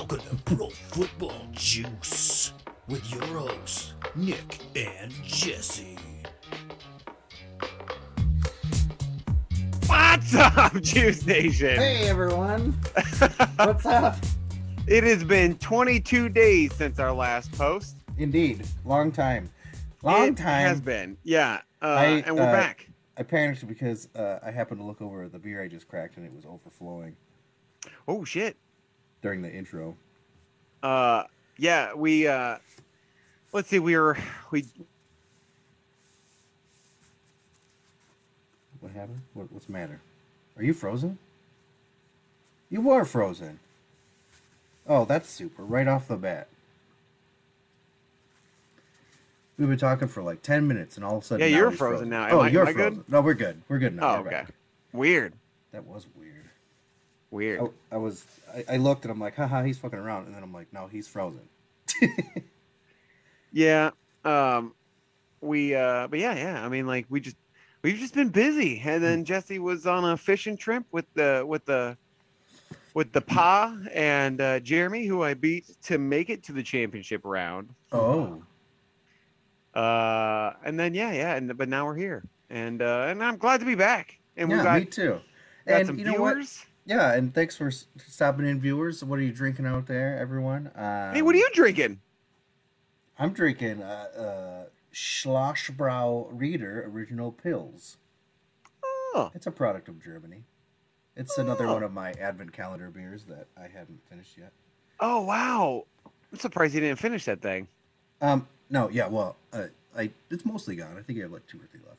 Welcome to Pro Football Juice with your hosts, Nick and Jesse. What's up, Juice Nation? Hey everyone, what's up? It has been 22 days since our last post. Indeed, long time, long it time. has been. Yeah, uh, I, and we're uh, back. I panicked because uh, I happened to look over the beer I just cracked and it was overflowing Oh shit. During the intro. Uh, yeah, we. Uh, let's see. We were we. What happened? What, what's the matter? Are you frozen? You are frozen. Oh, that's super! Right off the bat. We've been talking for like ten minutes, and all of a sudden, Yeah, you're he's frozen now. Am oh, I- you're I good? frozen. No, we're good. We're good now. Oh, We're okay. back. Weird. That was weird. Weird. I, I was I, I looked and I'm like, haha, he's fucking around, and then I'm like, no, he's frozen. Yeah. Um, we. Uh, but yeah, yeah. I mean, like we just we've just been busy, and Hmm. then Jesse was on a fishing trip with the with the with the Pa and uh, Jeremy, who I beat to make it to the championship round. Oh, Uh, and then yeah, yeah, and but now we're here, and uh, and I'm glad to be back. And we yeah, got, me too. got And some you know what? Yeah, and thanks for stopping in, viewers. What are you drinking out there, everyone? Um, Hey, what are you drinking? I'm drinking uh, uh, Schlossbrau Reader Original Pils. Oh, It's a product of Germany. It's another Oh. one of my advent calendar beers that I haven't finished yet. oh wow! I'm surprised you didn't finish that thing. Um, no, yeah, well, uh, I it's mostly gone. I think I have like two or three left.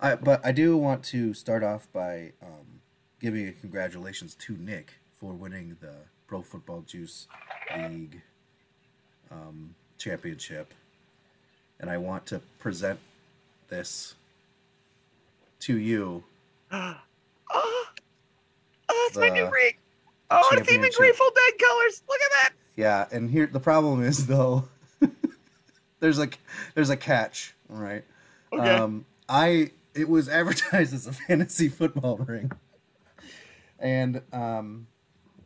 I, but I do want to start off by um, giving a congratulations to Nick for winning the Pro Football Juice League um, championship, and I want to present this to you. oh, oh, that's my new ring. Oh, it's even. Grateful Dead colors. Look at that. Yeah, and here the problem is though, there's like there's a catch, right? Okay. Um, I it was advertised as a fantasy football ring, and um,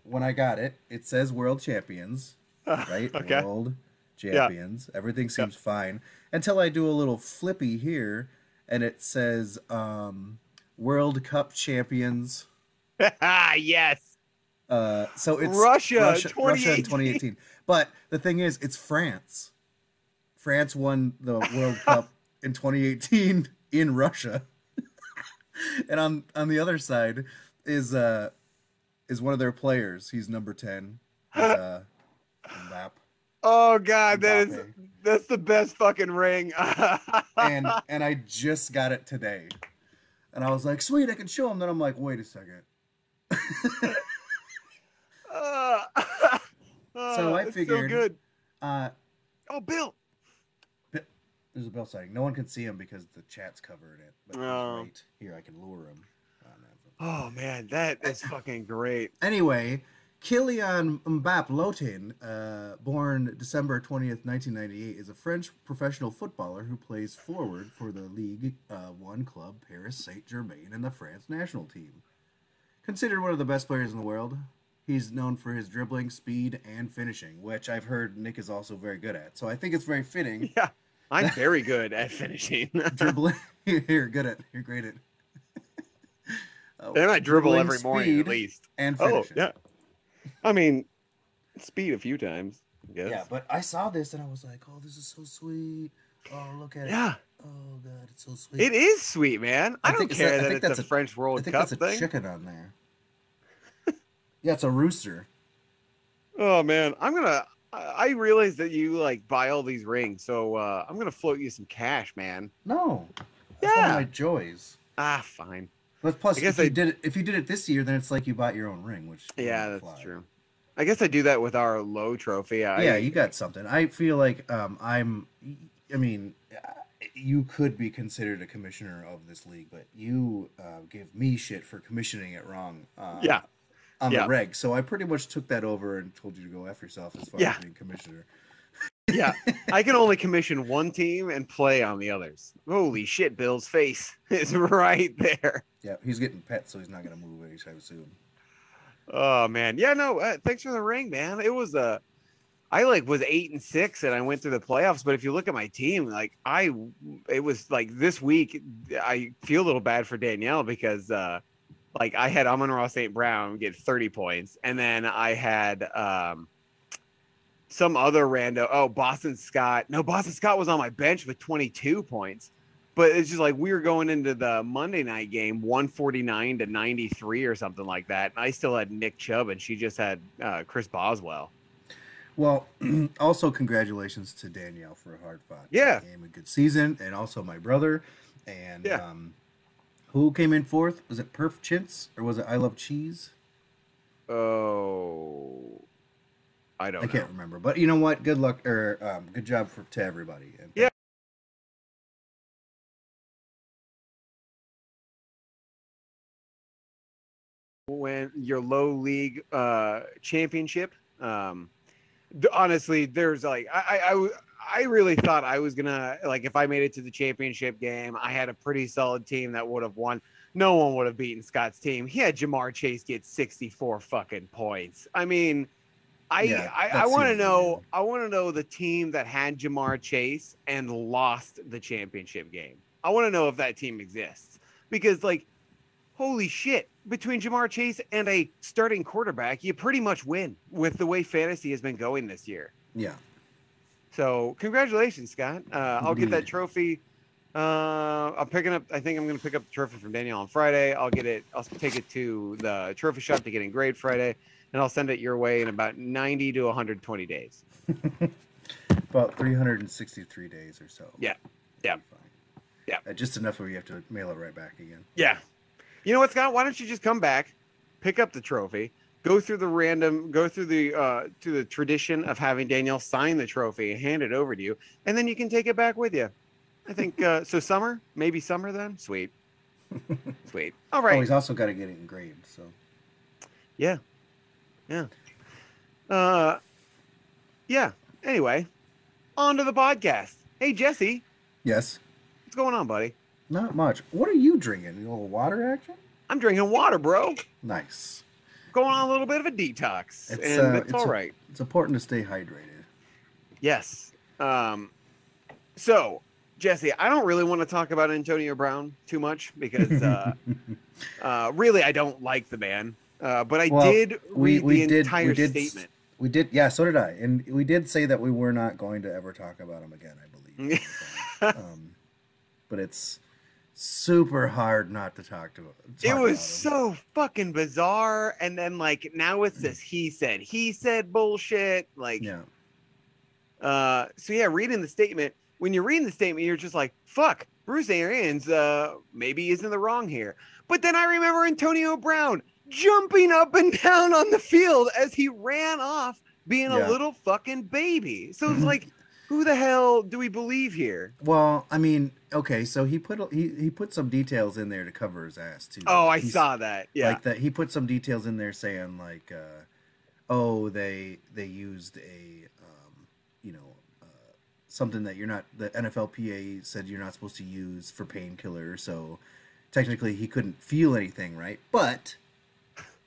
when I got it, it says World Champions, right? okay. World Champions. Everything seems fine until I do a little flippy here, and it says um, World Cup Champions. yes. Uh, so it's Russia, Russia, Russia in 2018. 2018. But the thing is, it's France. France won the World Cup in 2018 in Russia. and on on the other side is uh is one of their players. He's number 10. He's, uh, Mbappe. Oh god, that is Mbappe. that's the best fucking ring. And and I just got it today. And I was like, sweet, I can show him. Then I'm like, wait a second. Uh, So I figured- so good. Uh Oh, Bill. There's a bell sighting. No one can see him because the chat's covered it. But Oh. right here. I can lure him. Oh. Man, that is fucking great. Anyway, Kylian Mbappe Lotin, uh, born December 20th, 1998, is a French professional footballer who plays forward for the League uh, One club Paris Saint Germain and the France national team. Considered one of the best players in the world, he's known for his dribbling, speed, and finishing, which I've heard Nick is also very good at. So I think it's very fitting. Yeah, I'm very good at finishing. dribbling. You're good at. You're great at. And I dribble every morning at least. And Oh finishing. yeah. I mean, speed a few times. I. Yeah, but I saw this and I was like, "Oh, this is so sweet. Oh, look at it. Yeah, Oh God, it's so sweet." it is sweet, man. I, I don't care a- I that think it's a, that's a- French I think Cup that's a thing. chicken on there. yeah, it's a rooster. Oh man, I'm gonna. I I realize that you like buy all these rings, so uh, I'm gonna float you some cash, man. No, that's one Yeah. of my joys. Ah, fine. But plus, I guess if you did it, if you did it this year, then it's like you bought your own ring, which Yeah, that's fly. true. I guess I do that with our low trophy. I, yeah, you got something. I feel like um, I'm. I mean, you could be considered a commissioner of this league, but you uh, gave me shit for commissioning it wrong. Uh, Yeah. On Yeah. the reg, so I pretty much took that over and told you to go after yourself as far Yeah. as being commissioner. Yeah. I can only commission one team and play on the others. Holy shit, Bill's face is right there. Yeah, he's getting pet, so he's not gonna move anytime soon. Oh man, yeah, no. Uh, thanks for the ring, man. It was a, uh, I like was eight and six, and I went through the playoffs. But if you look at my team, like I, it was like this week, I feel a little bad for Danielle because, uh like I had Amon-Ra St. Brown get thirty points, and then I had um some other rando. Oh, Boston Scott. No, Boston Scott was on my bench with twenty two points. But it's just like we were going into the Monday night game 149 to 93 or something like that. And I still had Nick Chubb and she just had uh, Chris Boswell. Well, also congratulations to Danielle for a hard fought yeah. game, a good season, and also my brother. And yeah. um, who came in fourth? Was it Perf Chintz or was it I Love Cheese? Oh, I don't. I know. can't remember, but you know what? Good luck or um, good job for to everybody. Yeah. When your low league uh, championship, um, honestly, there's like I, I I really thought I was gonna like if I made it to the championship game, I had a pretty solid team that would have won. No one would have beaten Scott's team. He had Ja'Marr Chase get 64 fucking points. I mean, I Yeah, I, I want to know. I want to know the team that had Ja'Marr Chase and lost the championship game. I want to know if that team exists because like holy shit, between Ja'Marr Chase and a starting quarterback, you pretty much win with the way fantasy has been going this year. Yeah. So congratulations, Scott. Uh, I'll get that trophy. Uh, I'm picking up. I think I'm going to pick up the trophy from Daniel on Friday. I'll get it. I'll take it to the trophy shop to get engraved Friday, and I'll send it your way in about 90 to 120 days. About 363 days or so. Yeah. Yeah. Yeah. Uh, just enough where you have to mail it right back again. Yeah. You know what, Scott? Why don't you just come back, pick up the trophy, go through the random, go through the uh, to the tradition of having Danielle sign the trophy, hand it over to you, and then you can take it back with you. I think uh, so. Summer, maybe summer then. Sweet, sweet. All right. Oh, he's also got to get it engraved. So Yeah. Yeah. Uh yeah. Anyway, on to the podcast. Hey Jesse, yes, what's going on, buddy? not much. What are you drinking? A little water action? I'm drinking water, bro. Nice. Going on a little bit of a detox. It's, and uh, it's it's all a- right. It's important to stay hydrated. Yes. Um so Jesse, I don't really want to talk about Antonio Brown too much because uh uh really I don't like the man. Uh but I Well, did we- read we the did- entire we did statement. We did, yeah. So did I, and we did say that we were not going to ever talk about him again. I believe. um, but it's super hard not to talk to him. it was so fucking bizarre and then like now it's this he said he said bullshit like Yeah. uh so yeah reading the statement when you're reading the statement you're just like fuck bruce arians uh maybe is in the wrong here but then i remember antonio brown jumping up and down on the field as he ran off being Yeah. a little fucking baby so it's Mhm. like who the hell do we believe here Well, I mean, okay, so he put he he put some details in there to cover his ass too. oh i He's- saw that yeah like that he put some details in there saying like uh oh they they used a um you know uh, something that you're not the nflpa said you're not supposed to use for painkiller so technically he couldn't feel anything right but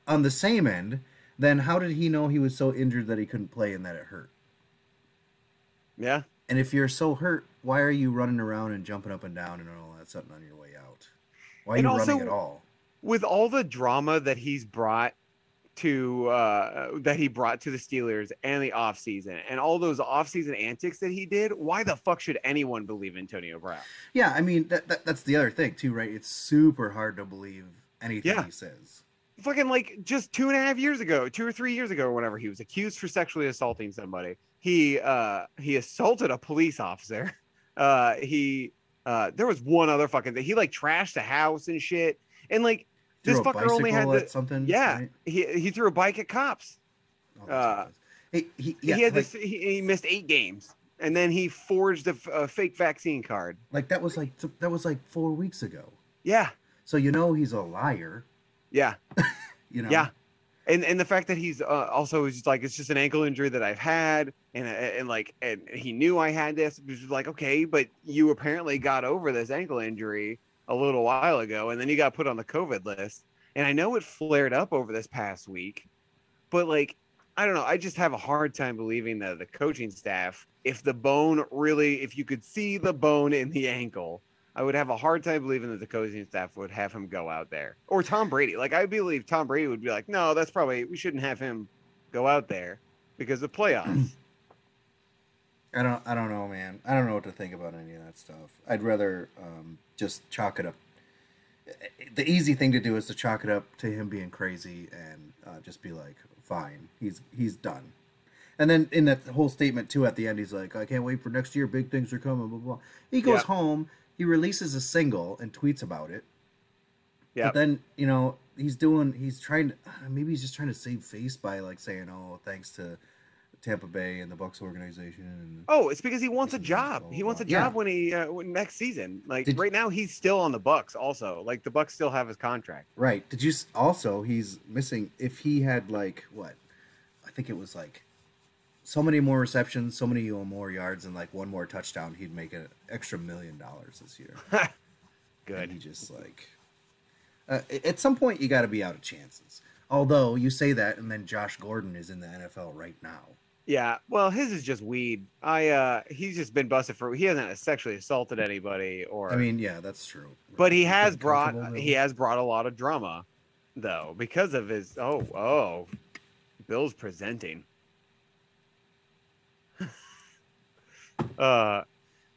on the same end then how did he know he was so injured that he couldn't play and that it hurt yeah and if you're so hurt why are you running around and jumping up and down and all that something on your way out why are And you also- running at all with all the drama that he's brought to uh that he brought to the Steelers and the offseason and all those offseason antics that he did, why the fuck should anyone believe Antonio Brown? Yeah, I mean that, that that's the other thing too, right? It's super hard to believe anything Yeah. he says. Fucking like just two and a half years ago, two or three years ago, or whatever, he was accused for sexually assaulting somebody. He uh he assaulted a police officer. Uh he uh there was one other fucking thing. He like trashed a house and shit. And like this fucker only had the something. yeah, right? he he threw a bike at cops. Oh, that's what it uh. Hey, he, yeah, he had like, this. He, he missed eight games, and then he forged a, f- a fake vaccine card. like that was like that was like four weeks ago. Yeah, So you know he's a liar. Yeah, You know. yeah. And and the fact that he's uh, also is just like it's just an ankle injury that I've had, and and like and he knew I had this. It was like okay, but you apparently got over this ankle injury a little while ago, and then you got put on the COVID list. And I know it flared up over this past week, but like, I don't know. I just have a hard time believing that the coaching staff, if the bone really, if you could see the bone in the ankle, I would have a hard time believing that the coaching staff would have him go out there or Tom Brady. Like, I believe Tom Brady would be like, no, that's probably, we shouldn't have him go out there because the playoffs. I don't. I don't know, man. I don't know what to think about any of that stuff. I'd rather um, just chalk it up. The easy thing to do is to chalk it up to him being crazy and uh, just be like, "Fine, he's he's done." And then in that whole statement too, at the end, he's like, "I can't wait for next year. Big things are coming." Blah blah. He goes Yeah. home. He releases a single and tweets about it. Yeah. But then you know he's doing. He's trying to. Maybe he's just trying to save face by like saying, "Oh, thanks to Tampa Bay and the Bucs organization." Oh, it's because he wants a job. He wants a job when he uh, when next season. Like Did- right now, he's still on the Bucs. Also, like the Bucs still have his contract. Right. Did you also? He's missing. If he had like what, I think it was like, so many more receptions, so many more yards, and like one more touchdown, he'd make an extra million dollars this year. And he just like, uh, at some point, you got to be out of chances. Although you say that, and then Josh Gordon is in the NFL right now. Yeah. Well, his is just weed. I uh he's just been busted for he hasn't sexually assaulted anybody or I mean, yeah, that's true. but he has brought comfortable, he has brought a lot of drama though because of his oh oh Bill's presenting. Uh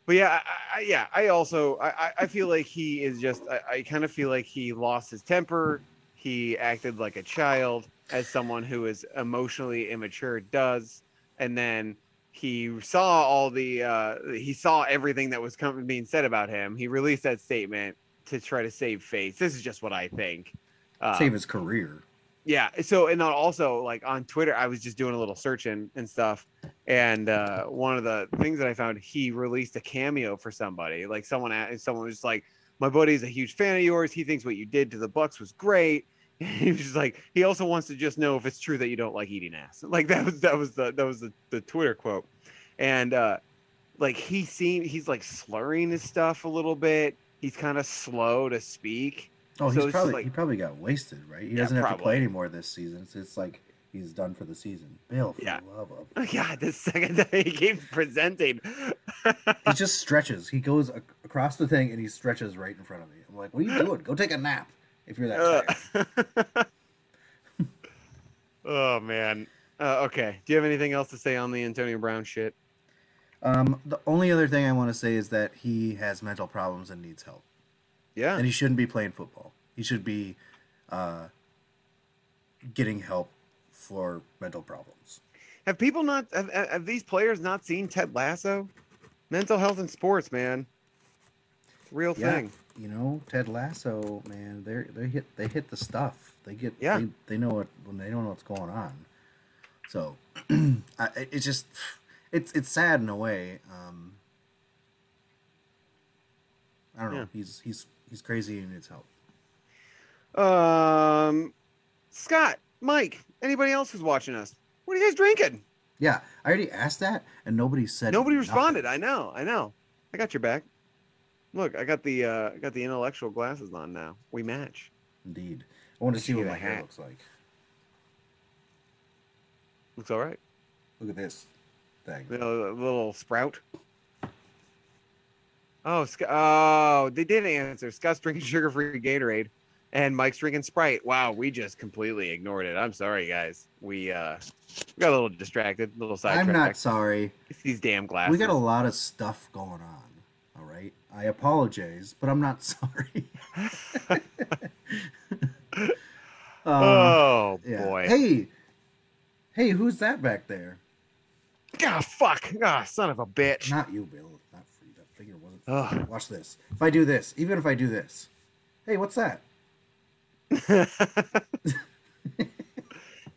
but yeah, I, I, yeah, I also I, I- feel like he is just I, I kind of feel like he lost his temper. He acted like a child, as someone who is emotionally immature does, and then he saw all the uh, he saw everything that was coming being said about him. He released that statement to try to save face. This is just what I think. Uh, save his career. Yeah. So and also like on Twitter, I was just doing a little searching and stuff, and uh, one of the things that I found, he released a cameo for somebody. Like someone, someone was just like, "My buddy's a huge fan of yours. He thinks what you did to the Bucs was great." he was just like, he also wants to just know if it's true that you don't like eating ass. Like that was that was the that was the, the Twitter quote, and uh, like he seemed he's like slurring his stuff a little bit. He's kind of slow to speak. Oh, so he's probably like- he probably got wasted, right? He Yeah, doesn't have to play anymore this season. It's, it's like he's done for the season. Bill, for Yeah. the love of Oh God, the second that he keeps presenting. he just stretches. He goes ac- across the thing and he stretches right in front of me. I'm like, what are you doing? Go take a nap if you're that tired. Oh man. Uh, okay. Do you have anything else to say on the Antonio Brown shit? Um, the only other thing I want to say is that he has mental problems and needs help, Yeah. and he shouldn't be playing football. He should be uh, getting help for mental problems. Have people not have, have these players not seen Ted Lasso? Mental health in sports, man. Real Yeah, thing. you know, Ted Lasso, man, they they hit they hit the stuff. They get Yeah. they, they know what when they don't know what's going on. So it's just it's it's sad in a way. Um, I don't know. Yeah. He's he's he's crazy and needs help. Um, Scott, Mike, anybody else who's watching us? What are you guys drinking? Yeah, I already asked that and nobody said Nobody nothing. responded. I know. I know. I got your back. Look, I got the uh, I got the intellectual glasses on now. We match. Indeed, I want to I see what my a hair hat. looks like. Looks all right. Look at this thing. The little sprout. Oh, oh, they did answer. Scott's drinking sugar-free Gatorade, and Mike's drinking Sprite. Wow, we just completely ignored it. I'm sorry, guys. We uh, we got a little distracted, a little sidetracked. I'm not sorry. It's these damn glasses. We got a lot of stuff going on. All right. I apologize, but I'm not sorry. Um, oh yeah. boy. Hey, hey, who's that back there? Ah, fuck. Ah, son of a bitch. Not you, Bill. Not for you. That figure wasn't. Ugh. Watch this. If I do this, even if I do this, hey, what's that?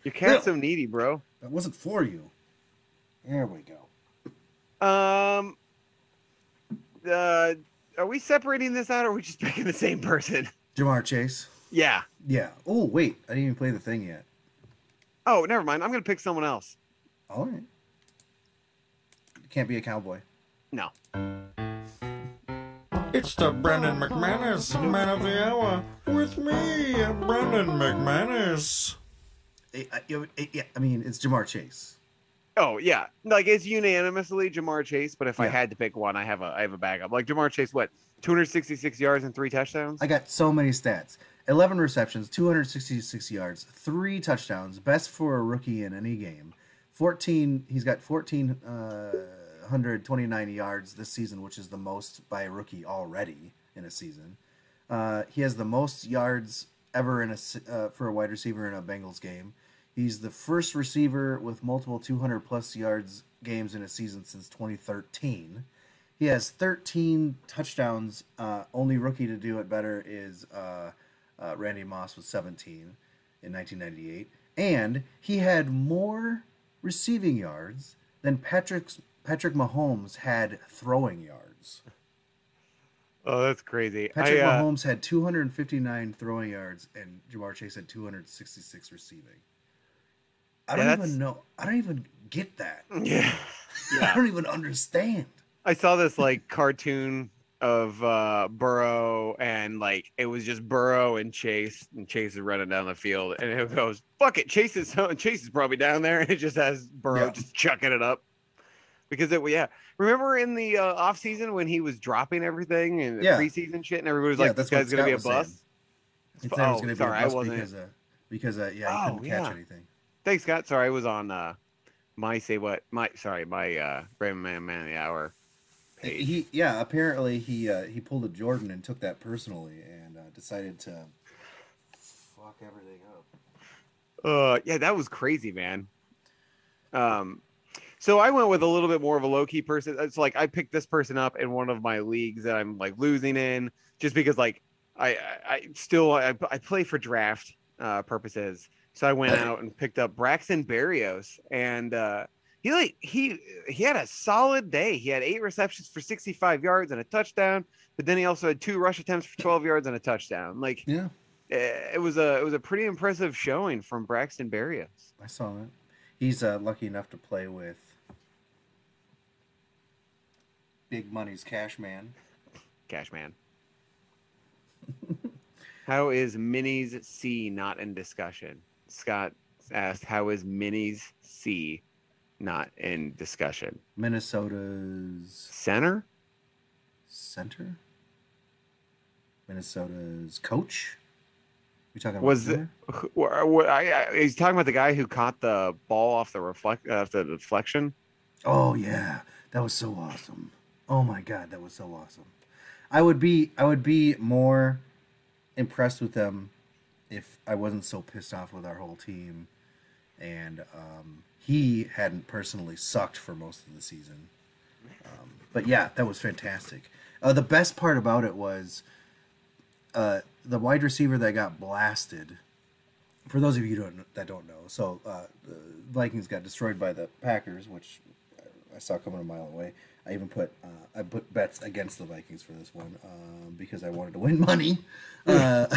Your cat's so needy, bro. That wasn't for you. There we go. Um. Uh, are we separating this out, or are we just picking the same person? Ja'Marr Chase. Yeah. Yeah. Oh wait, I didn't even play the thing yet. Oh, never mind. I'm gonna pick someone else. All right. Can't be a cowboy. No. It's the Brendan McManus Man of the Hour with me, Brendan McManus. I, I- I- yeah, I mean, it's Ja'Marr Chase. Oh yeah, like it's unanimously Ja'Marr Chase. But if I had to pick one, I have a I have a backup. Like Ja'Marr Chase, what 266 yards and three touchdowns? I got so many stats 11 receptions, 266 yards, three touchdowns, best for a rookie in any game. 14, he's got uh, 1,429 yards this season, which is the most by a rookie already in a season. Uh, he has the most yards ever in a uh, for a wide receiver in a Bengals game. He's the first receiver with multiple 200 plus yards games in a season since 2013. He has 13 touchdowns. Uh, only rookie to do it better is uh, uh, Randy Moss with 17 in 1998, and he had more receiving yards than Patrick Patrick Mahomes had throwing yards. Oh, that's crazy. Patrick I, uh, Mahomes had 259 throwing yards, and Ja'Marr Chase had 266 receiving. I don't even know. I don't even get that. yeah. I don't even understand. I saw this like cartoon of uh Burrow and like it was just Burrow and Chase and Chase is running down the field and it goes fuck it Chase is Chase is probably down there and it just has Burrow Yeah. just chucking it up because it yeah remember in the uh, off season when he was dropping everything and the Yeah. preseason shit and everybody was Yeah, like this guy's gonna be a bust thought was Oh, going to be sorry, I a bust wasn't- because, uh, because uh, yeah, he Oh, couldn't catch yeah. anything. thanks Scott sorry I was on uh my say what my sorry my uh Brandon Man Man of the Hour page He yeah, apparently he uh, he pulled a Jordan and took that personally and uh, decided to fuck everything up. Uh, yeah, that was crazy, man. Um, so I went with a little bit more of a low key person. It's like I picked this person up in one of my leagues that I'm like losing in, just because like I I, still I, I play for draft uh, purposes. So I went out and picked up Braxton Berrios, and uh, he like he he had a solid day. He had eight receptions for 65 yards and a touchdown, but then he also had two rush attempts for 12 yards and a touchdown. Like Yeah, eh, it was a it was a pretty impressive showing from Braxton Berrios. I saw that. He's uh, lucky enough to play with Big Money's Cash Man. Cash man. how is Minnie's C not in discussion? Scott asked, "How is Minnie's C not in discussion?" Minnesota's Center? center. Minnesota's coach. We talking about Was it? center? who- wh- wh- I, I, he's talking about the guy who caught the ball off the reflect off the deflection. Oh yeah, that was so awesome. Oh my god, that was so awesome. I would be I would be more impressed with them if I wasn't so pissed off with our whole team, and um, he hadn't personally sucked for most of the season. Um, but yeah, that was fantastic. Uh, the best part about it was uh, the wide receiver that got blasted. For those of you don't, that don't know, so uh, the Vikings got destroyed by the Packers, which I saw coming a mile away. I even put uh, I put bets against the Vikings for this one um, because I wanted to win money. Uh,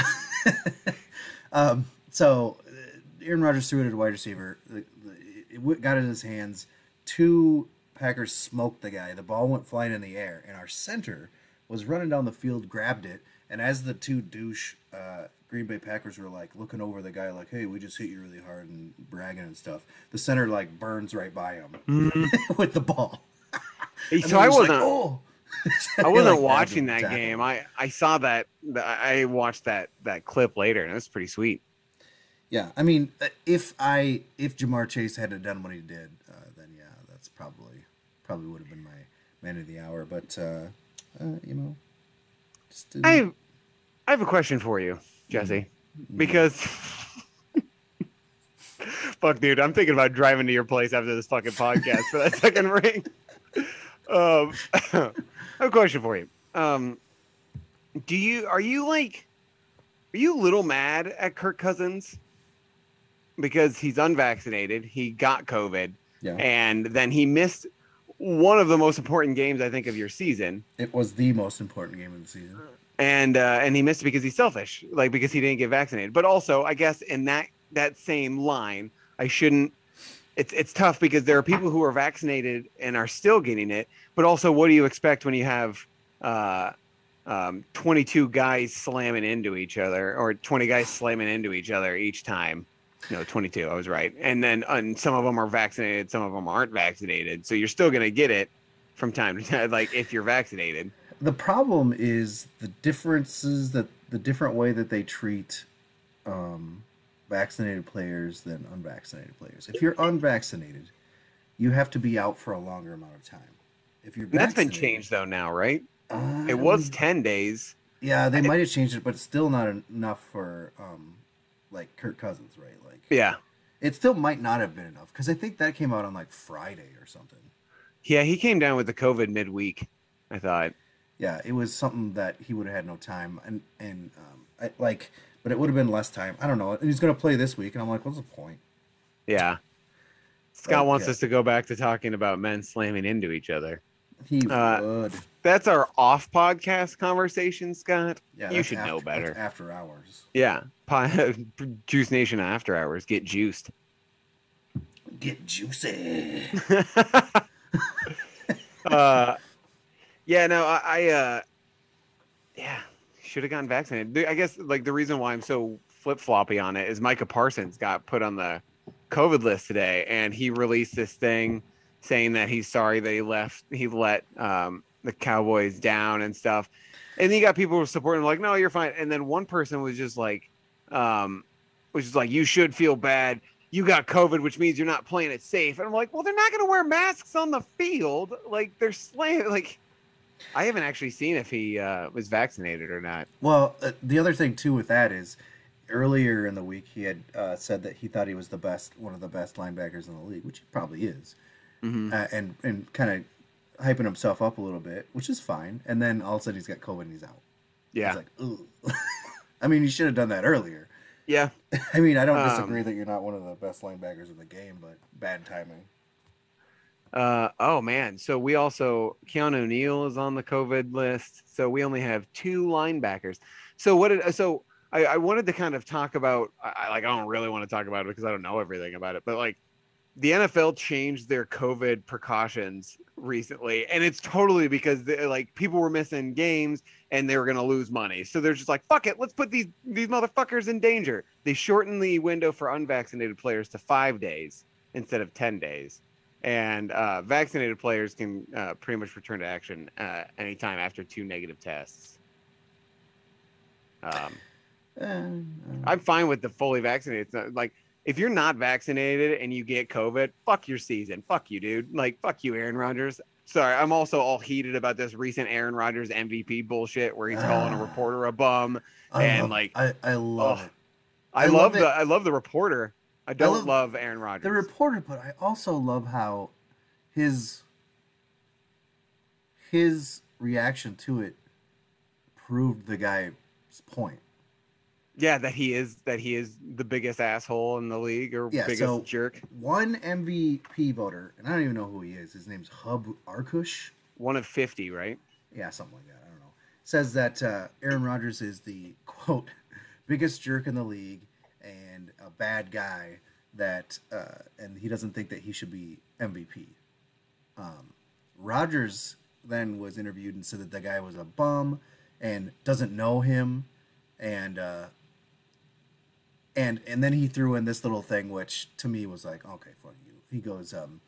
um, so uh, Aaron Rodgers threw it at a wide receiver. The, the, it got in his hands. Two Packers smoked the guy. The ball went flying in the air, and our center was running down the field, grabbed it, and as the two douche uh, Green Bay Packers were like looking over the guy, like, "Hey, we just hit you really hard and bragging and stuff," the center like burns right by him with the ball. And so I was wasn't. like, "Oh." I wasn't Like, watching that tackle. game. I I saw that. I watched that that clip later, and it was pretty sweet. Yeah, I mean, uh, if I if Ja'Marr Chase had done what he did, uh, then yeah, that's probably probably would have been my man of the hour. But uh, uh, you know, just didn't- I I have a question for you, Jesse, because fuck, dude, I'm thinking about driving to your place after this fucking podcast for that second ring. Um, I have a question for you. Um, do you are you like are you a little mad at Kirk Cousins because he's unvaccinated, he got COVID, yeah, and then he missed one of the most important games I think of your season. it was the most important game of the season. and uh, and he missed it because he's selfish, like because he didn't get vaccinated. But also, I guess in that that same line, I shouldn't. It's it's tough because there are people who are vaccinated and are still getting it. But also, what do you expect when you have uh, um, 22 guys slamming into each other or 20 guys slamming into each other each time. No, 22. I was right. And then and some of them are vaccinated, some of them aren't vaccinated. So you're still going to get it from time to time, like if you're vaccinated. The problem is the differences that the different way that they treat um, vaccinated players than unvaccinated players. If you're unvaccinated, you have to be out for a longer amount of time. If you're That's been changed though now, right? Uh, It was 10 days. Yeah, they might have changed it, but it's still not enough for um, like Kirk Cousins, right? Like, Yeah. it still might not have been enough because I think that came out on like Friday or something. Yeah, he came down with the COVID midweek. I thought. Yeah, it was something that he would have had no time, and and um, I, like, but it would have been less time. I don't know. And he's going to play this week, and I'm like, what's the point? Yeah. Scott But, wants us to go back to talking about men slamming into each other. He Uh, would. That's our off podcast conversation, Scott. Yeah, you should after, know better. After hours, Yeah. Juice Nation after hours. Get juiced. get juicy. uh, yeah, no, I, I uh, yeah, should have gotten vaccinated. I guess like the reason why I'm so flip floppy on it is Micah Parsons got put on the COVID list today, and he released this thing saying that he's sorry that he left, he let um, the Cowboys down and stuff. And then you got people supporting him like, no, you're fine. And then one person was just like, um, was just like, you should feel bad. You got COVID, which means you're not playing it safe. And I'm like, well, they're not going to wear masks on the field. Like they're slaying. Like I haven't actually seen if he uh, was vaccinated or not. Well, uh, the other thing too with that is earlier in the week he had uh, said that he thought he was the best, one of the best linebackers in the league, which he probably is, Mhm. uh, and and kind of hyping himself up a little bit, which is fine. And then all of a sudden he's got COVID and he's out. Yeah, It's like, ooh. I mean, you should have done that earlier. yeah. I mean, I don't Um, disagree that you're not one of the best linebackers in the game, but bad timing. Uh, oh man. So we also Keanu Neal is on the COVID list. So we only have two linebackers. So what did so I, I wanted to kind of talk about I, like I don't really want to talk about it because I don't know everything about it, but like the NFL changed their COVID precautions recently, and it's totally because like people were missing games and they were gonna lose money. So they're just like, fuck it, let's put these these motherfuckers in danger. They shortened the window for unvaccinated players to five days instead of ten days and uh, vaccinated players can uh, pretty much return to action uh, anytime after two negative tests. Um, Uh, I'm fine with the fully vaccinated. It's not- like if you're not vaccinated and you get COVID, fuck your season. Fuck you, dude. Like fuck you, Aaron Rodgers. Sorry, I'm also all heated about this recent Aaron Rodgers MVP bullshit where he's calling a reporter a bum. I and, love- like, I, I love oh, it. I, I love, love the. I love the reporter. I don't love love, Aaron Rodgers. the reporter, but I also love how his his reaction to it proved the guy's point. Yeah, that he is that he is the biggest asshole in the league or Yeah, biggest so- jerk. One MVP voter, and I don't even know who he is. His name's Hub Arkush. One of fifty, right? Yeah, something like that. I don't know. Says that uh, Aaron Rodgers is the quote biggest jerk in the league a bad guy that, uh, and he doesn't think that he should be MVP. Um, Rodgers then was interviewed and said that the guy was a bum and doesn't know him, and uh, and and then he threw in this little thing which to me was like, okay, fuck you. He goes, um,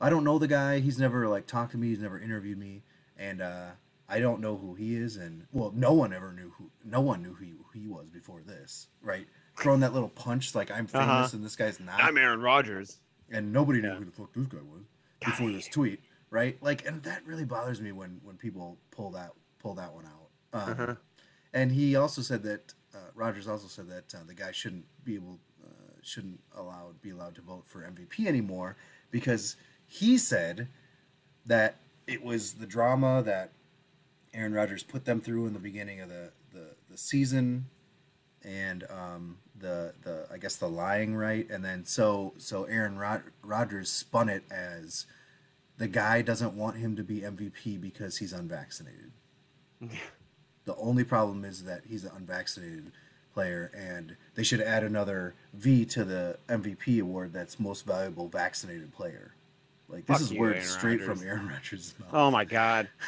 I don't know the guy. He's never like talked to me. He's never interviewed me, and uh, I don't know who he is. And well, no one ever knew who. No one knew who he, who he was before this, right? Throwing that little punch like I'm famous Uh-huh. and this guy's not, I'm Aaron Rodgers. and nobody knew Yeah. who the fuck this guy was before this tweet, right? Like, and that really bothers me when when people pull that pull that one out. Um, Uh-huh. And he also said that uh, Rodgers also said that uh, the guy shouldn't be able uh, shouldn't allowed be allowed to vote for MVP anymore because he said that it was the drama that Aaron Rodgers put them through in the beginning of the the, the season and um, the the I guess the lying right and then so so Aaron Rod- Rodgers spun it as the guy doesn't want him to be MVP because he's unvaccinated. the only problem is that he's an unvaccinated player, and they should add another V to the MVP award that's most valuable vaccinated player. Like this Fuck is you, words Aaron straight Rodgers. from Aaron Rodgers' mouth. Oh my god.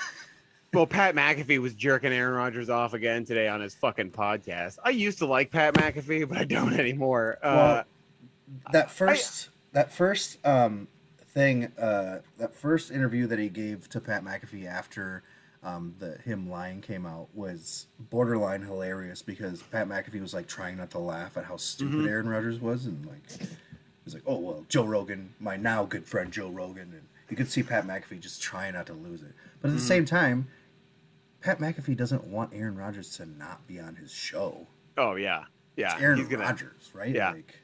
well, Pat McAfee was jerking Aaron Rodgers off again today on his fucking podcast. I used to like Pat McAfee, but I don't anymore. Uh, Well, that first that first um thing uh that first interview that he gave to Pat McAfee after um the him lying came out was borderline hilarious because Pat McAfee was like trying not to laugh at how stupid Mhm. Aaron Rodgers was and like he was like oh well Joe Rogan my now good friend Joe Rogan and you could see Pat McAfee just trying not to lose it but at the Mhm. same time Pat McAfee doesn't want Aaron Rodgers to not be on his show oh yeah, yeah. it's Aaron he's gonna. Rodgers right Yeah. like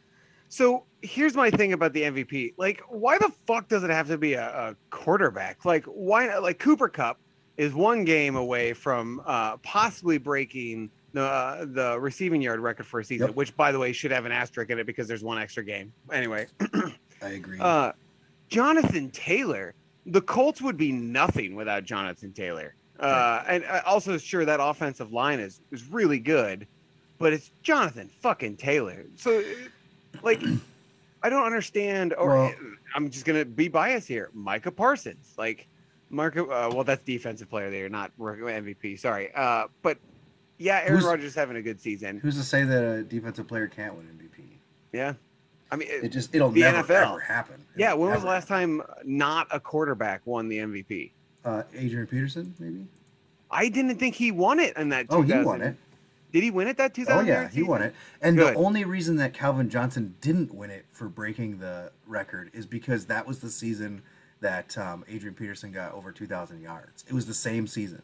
So here's my thing about the MVP. Like, why the fuck does it have to be a, a quarterback? Like, why not? Like, Cooper Kupp is one game away from uh, possibly breaking the uh, the receiving yard record for a season, Yep. which, by the way, should have an asterisk in it because there's one extra game. Anyway, I agree uh, Jonathan Taylor, the Colts would be nothing without Jonathan Taylor. Uh, and uh, also, sure, that offensive line is is really good, but it's Jonathan fucking Taylor. So, uh, like, I don't understand. Or Well- I'm just gonna be biased here. Micah Parsons, like, Marco. Uh, well, that's defensive player there, not MVP. Sorry, uh, but yeah, Aaron Rodgers is having a good season. Who's to say that a defensive player can't win MVP? Yeah, I mean, It just it'll The never NFL. happen. yeah. It'll When was the last time not a quarterback won the MVP? Uh, Adrian Peterson, maybe. I didn't think he won it in that. Oh, he won it. Did he win it that 2000? Oh 2000? yeah, he won it. And Good. the only reason that Calvin Johnson didn't win it for breaking the record is because that was the season that um, Adrian Peterson got over 2,000 yards. It was the same season.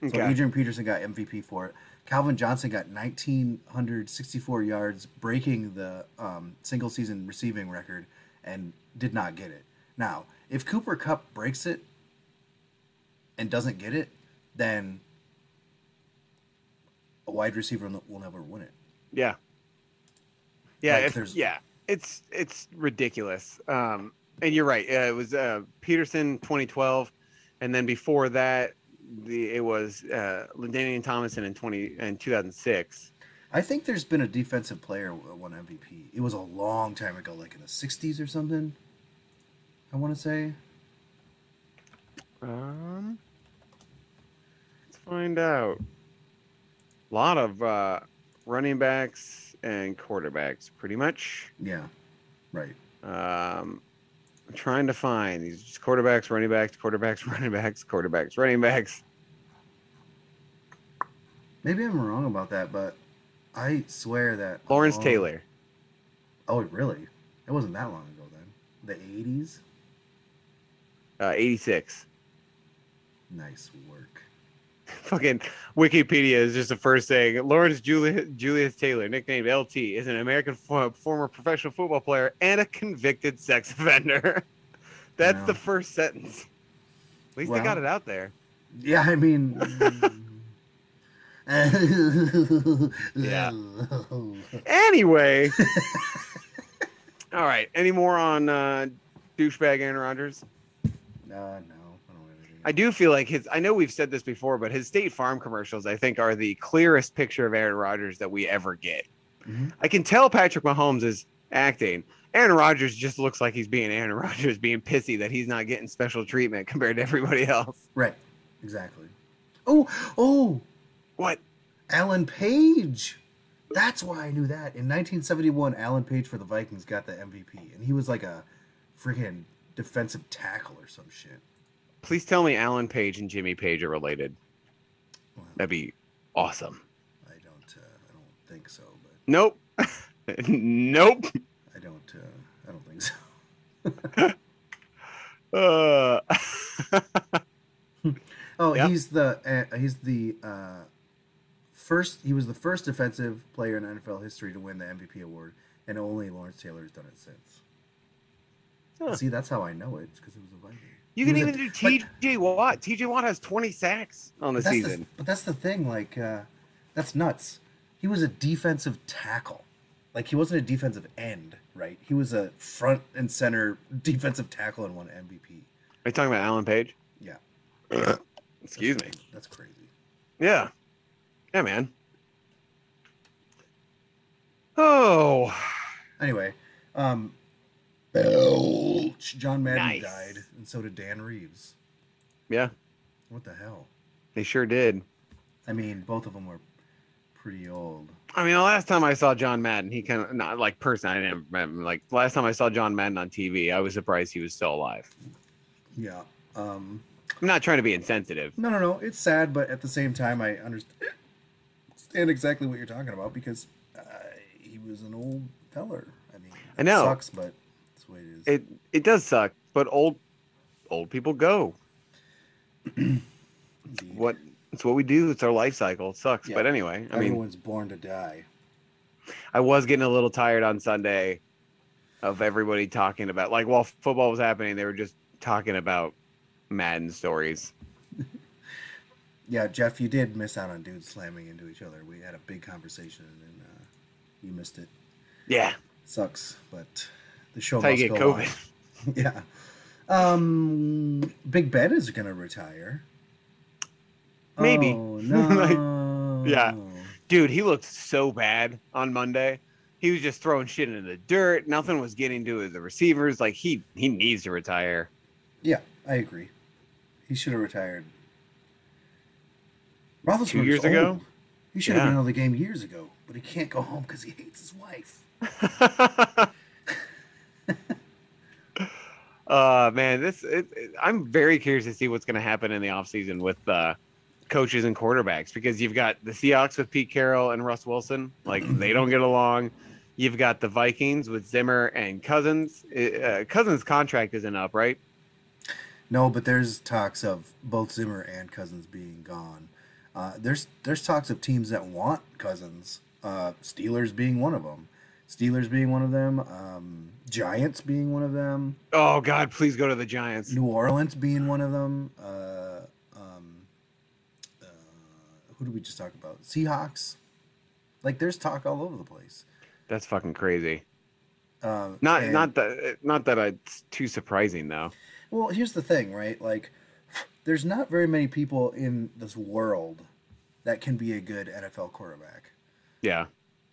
So Okay. Adrian Peterson got MVP for it. Calvin Johnson got 1,964 yards, breaking the um, single season receiving record, and did not get it. Now, if Cooper Kupp breaks it and doesn't get it, then a wide receiver will never win it. Yeah. Yeah, Like, it's, there's- yeah, it's it's ridiculous. Um, and you're right. Uh, it was uh, Peterson 2012, and then before that, the it was uh, LaDainian Tomlinson in 20 in 2006. I think there's been a defensive player won MVP. It was a long time ago, like in the 60s or something. I want to say. Um, find out. A lot of uh, running backs and quarterbacks, pretty much. Yeah, right. Um, I'm trying to find these quarterbacks, running backs, quarterbacks, running backs, quarterbacks, running backs. Maybe I'm wrong about that, but I swear that Lawrence Taylor. Oh, really? It wasn't that long ago then. The 80s. Uh, 86. Nice work. Fucking Wikipedia is just the first thing. Lawrence Julius, Julius Taylor, nicknamed LT, is an American fo- former professional football player and a convicted sex offender. That's the first sentence. At least they got it out there. Yeah, I mean. Yeah. Anyway. All right. Any more on uh, douchebag Aaron Rodgers? Uh, no, I don't have anything. I do feel like his. I know we've said this before, but his State Farm commercials, I think, are the clearest picture of Aaron Rodgers that we ever get. Mhm. I can tell Patrick Mahomes is acting. Aaron Rodgers just looks like he's being Aaron Rodgers, being pissy that he's not getting special treatment compared to everybody else. Right. Exactly. Oh, oh, What? Alan Page. That's why I knew that. In 1971, Alan Page for the Vikings got the MVP, and he was like a freaking defensive tackle or some shit. Please tell me Alan Page and Jimmy Page are related. Well, That'd be awesome. I don't, uh, I don't think so, but Nope. nope. I don't, uh, I don't think so. Uh, Oh, Yep. he's the uh, he's the uh, first. He was the first defensive player in NFL history to win the MVP award, and only Lawrence Taylor has done it since. Huh. See, that's how I know it it's because it was a Viking. You can even a- do TJ Watt. TJ Watt has 20 sacks on the season. The, but that's the thing. Like, uh, that's nuts. He was a defensive tackle. Like, he wasn't a defensive end, right? He was a front and center defensive tackle and won MVP. Are you talking about Alan Page? Yeah. Excuse That's- me. That's crazy. Yeah. Yeah, man. Oh. Anyway, um, John Madden Nice. died, and so did Dan Reeves. Yeah. What the hell? They sure did. I mean, both of them were pretty old. I mean, the last time I saw John Madden, he kind of not like person. I didn't remember. Like last time I saw John Madden on TV, I was surprised he was still alive. Yeah. Um, I'm not trying to be insensitive. no, no, no. It's sad, but at the same time, I understand exactly what you're talking about because uh, he was an old feller. I mean, I know. It sucks, but that's the way it is. It it does suck, but old old people go. What it's what we do. It's our life cycle. It sucks, Yeah. but anyway. I mean, Everyone's born to die. I was getting a little tired on Sunday of everybody talking about like while football was happening, they were just talking about Madden stories. Yeah, Jeff, you did miss out on dudes slamming into each other. We had a big conversation, and uh, you missed it. Yeah, Sucks, but the show that's how you must get go COVID. on. yeah. Um, Big Ben is gonna retire. Maybe. Oh, no. yeah. Dude, he looked so bad on Monday. He was just throwing shit into the dirt. Nothing was getting to the receivers. Like he he needs to retire. Yeah, I agree. He should have retired. Roethlisberger's Two years ago? old. He should have Yeah. been out of the game years ago, but he can't go home because he hates his wife. uh man, this it, it- I'm very curious to see what's going to happen in the offseason with uh coaches and quarterbacks because you've got the Seahawks with Pete Carroll and Russ Wilson, like they don't get along. You've got the Vikings with Zimmer and Cousins. Uh, Cousins' contract isn't up, right? No, but there's talks of both Zimmer and Cousins being gone. Uh, there's there's talks of teams that want Cousins. Uh, Steelers being one of them. Steelers being one of them. Um, Giants being one of them. Oh God, please go to the Giants. New Orleans being one of them. Uh, um, uh, who did we just talk about? Seahawks. Like there's talk all over the place. That's fucking crazy. Uh, Not and- not that not that it's too surprising though. Well, here's the thing, right? Like, there's not very many people in this world that can be a good NFL quarterback. Yeah.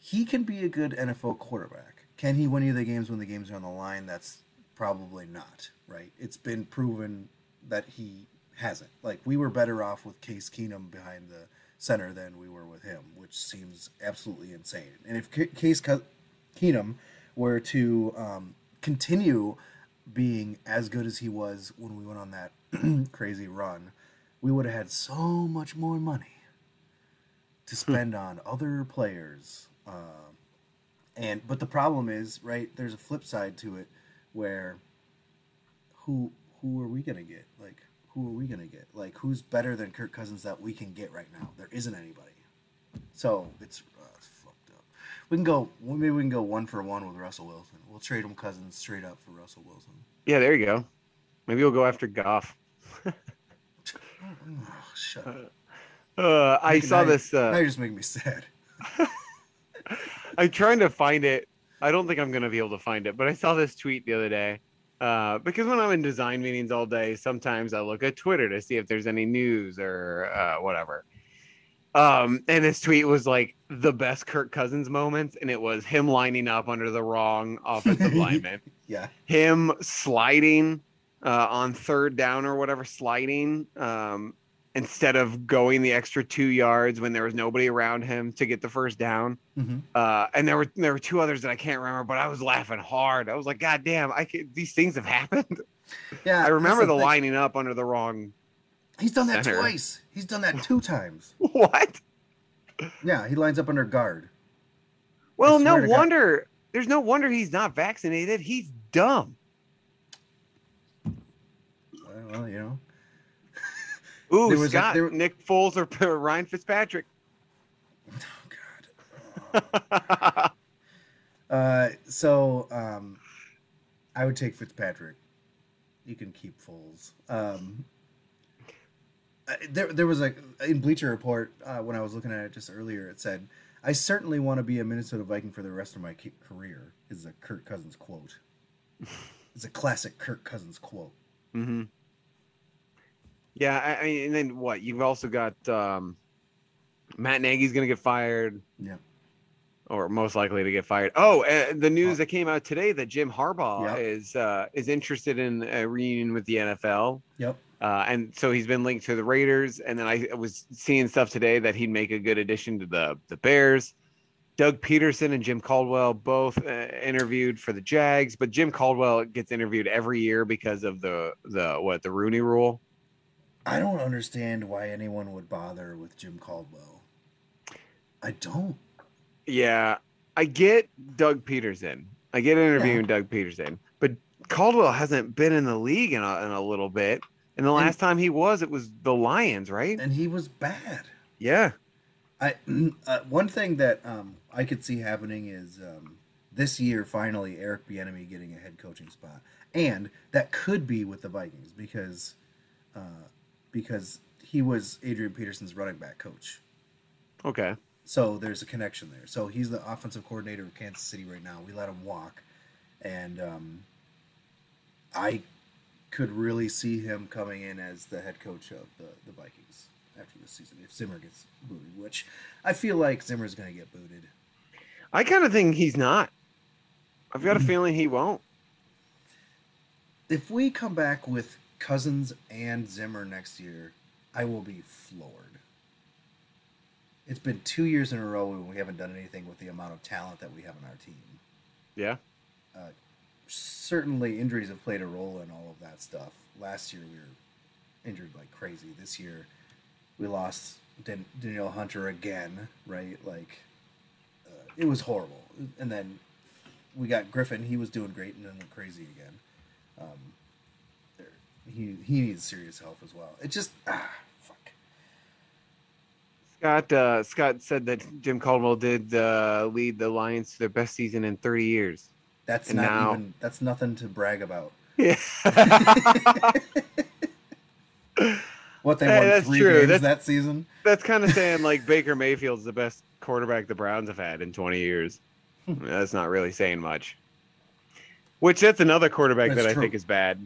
He can be a good NFL quarterback. Can he win you the games when the games are on the line? That's probably not, right? It's been proven that he hasn't. Like, we were better off with Case Keenum behind the center than we were with him, which seems absolutely insane. And if Ca- Case Ke- Keenum were to um, continue being as good as he was when we went on that crazy run, we would have had so much more money to spend on other players. Um, and but the problem is, right? There's a flip side to it, where who who are we gonna get? Like who are we gonna get? Like who's better than Kirk Cousins that we can get right now? There isn't anybody. So it's, uh, it's fucked up. We can go. Maybe we can go one for one with Russell Wilson. We'll trade him Cousins straight up for Russell Wilson. Yeah, there you go. Maybe we'll go after Goff. Oh, shut up. Uh, I saw now- this. now Uh, you're just making me sad. I'm trying to find it. I don't think I'm gonna be able to find it, but I saw this tweet the other day. Uh, because when I'm in design meetings all day, sometimes I look at Twitter to see if there's any news or uh, whatever. Um, and this tweet was like the best Kirk Cousins moments, and it was him lining up under the wrong offensive lineman, Yeah. him sliding uh, on third down or whatever, sliding um, instead of going the extra two yards when there was nobody around him to get the first down. hmm Uh, and there were there were two others that I can't remember, but I was laughing hard. I was like, God damn, I can, these things have happened. Yeah. I remember the thing. lining up under the wrong. He's done that center. twice. He's done that two times. What? Yeah, he lines up under guard. Well, no to God. wonder. There's no wonder he's not vaccinated. He's dumb. Well, you know. Ooh, There was a- Scott, there- Nick Foles, or Ryan Fitzpatrick. Oh God. Uh, so um, I would take Fitzpatrick. You can keep Foles. Um, uh, there, there was a in Bleacher Report uh, when I was looking at it just earlier. It said, "I certainly want to be a Minnesota Viking for the rest of my career." Is a Kirk Cousins quote. It's a classic Kirk Cousins quote. hmm Yeah, I, I and then what? You've also got um, Matt Nagy's going to get fired. Yeah. or most likely to get fired. Oh, uh, the news that came out today that Jim Harbaugh Yep. is uh, is interested in a reunion with the NFL. Yep. Uh, and so he's been linked to the Raiders. And then I was seeing stuff today that he'd make a good addition to the the Bears. Doug Pederson and Jim Caldwell both uh, interviewed for the Jags, but Jim Caldwell gets interviewed every year because of the the what the Rooney Rule. I don't understand why anyone would bother with Jim Caldwell. I don't. Yeah, I get Doug Pederson. I get interviewing Doug Pederson, but Caldwell hasn't been in the league in a, in a little bit. And the And- last time he was, it was the Lions, right? And he was bad. Yeah. I uh, one thing that um, I could see happening is um, this year finally Eric Bieniemy getting a head coaching spot, and that could be with the Vikings because uh, because he was Adrian Peterson's running back coach. Okay. So there's a connection there. So he's the offensive coordinator of Kansas City right now. We let him walk, and um, I could really see him coming in as the head coach of the, the Vikings after this season if Zimmer gets booted, which I feel like Zimmer's going to get booted. I kind of think he's not. I've got a feeling he won't. If we come back with Cousins and Zimmer next year, I will be floored. It's been two years in a row when we haven't done anything with the amount of talent that we have on our team. Yeah. certainly injuries have played a role in all of that stuff. Last year we were injured like crazy. This year we lost Dan- Danielle Hunter again, right? Like uh, it was horrible. And then we got Griffen. He was doing great, and then went crazy again. Um, he he needs serious help as well. It just ah fuck. Scott uh, Scott said that Jim Caldwell did uh, lead the Lions to their best season in 30 years. That's And not now- even. That's nothing to brag about. Yeah. What they Hey, won that's three true. games That's- that season. That's kind of saying like Baker Mayfield's the best quarterback the Browns have had in 20 years. that's not really saying much. Which that's another quarterback That's that I think is bad.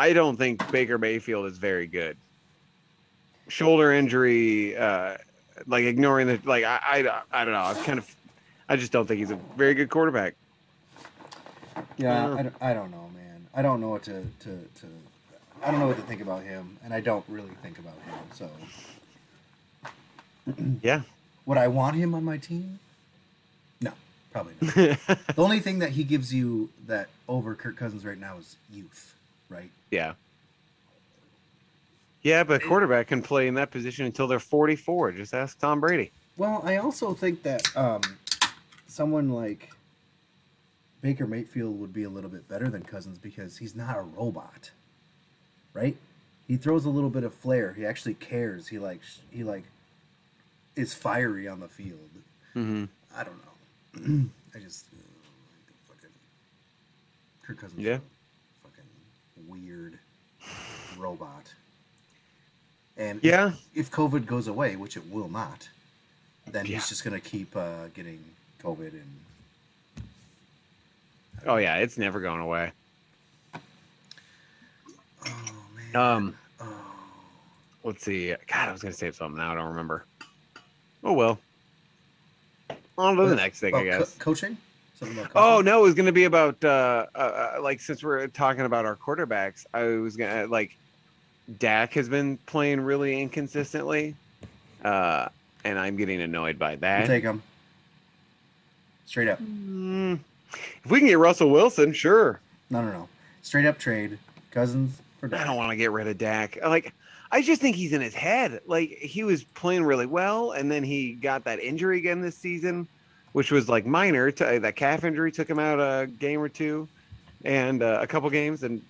I don't think Baker Mayfield is very good. Shoulder injury, uh, like ignoring the like I, I I don't know. I kind of I just don't think he's a very good quarterback. Yeah. I, don't, I don't know, man. I don't know what to, to, to I don't know what to think about him, and I don't really think about him. So, Yeah. would I want him on my team? No, probably not. the only thing that he gives you that over Kirk Cousins right now is youth, right? yeah. Yeah, but a quarterback can play in that position until they're 44. Just ask Tom Brady. Well, I also think that um, someone like Baker Mayfield would be a little bit better than Cousins because he's not a robot, right? He throws a little bit of flair. He actually cares. He like he like is fiery on the field. Mm-hmm. I don't know. I just uh, fucking Kirk Cousins. Yeah. fucking weird robot. And Yeah. if COVID goes away, which it will not, then Yeah. he's just gonna keep uh, getting COVID and Oh yeah, it's never going away. oh man. Um, oh. let's see. God, I was gonna say something now. I don't remember. Oh well. On to the Uh, next thing, I About co- guess. coaching. Oh no, it was gonna be about uh, uh, uh, like since we're talking about our quarterbacks, I was gonna like Dak has been playing really inconsistently, uh, and I'm getting annoyed by We'll that. take him. Straight up. Mm, if we can get Russell Wilson, sure. No, no, no. Straight up trade. Cousins for Dak. I don't want to get rid of Dak. Like, I just think he's in his head. Like, he was playing really well, and then he got that injury again this season, which was like minor. To, that calf injury took him out a game or two, and uh, a couple games, and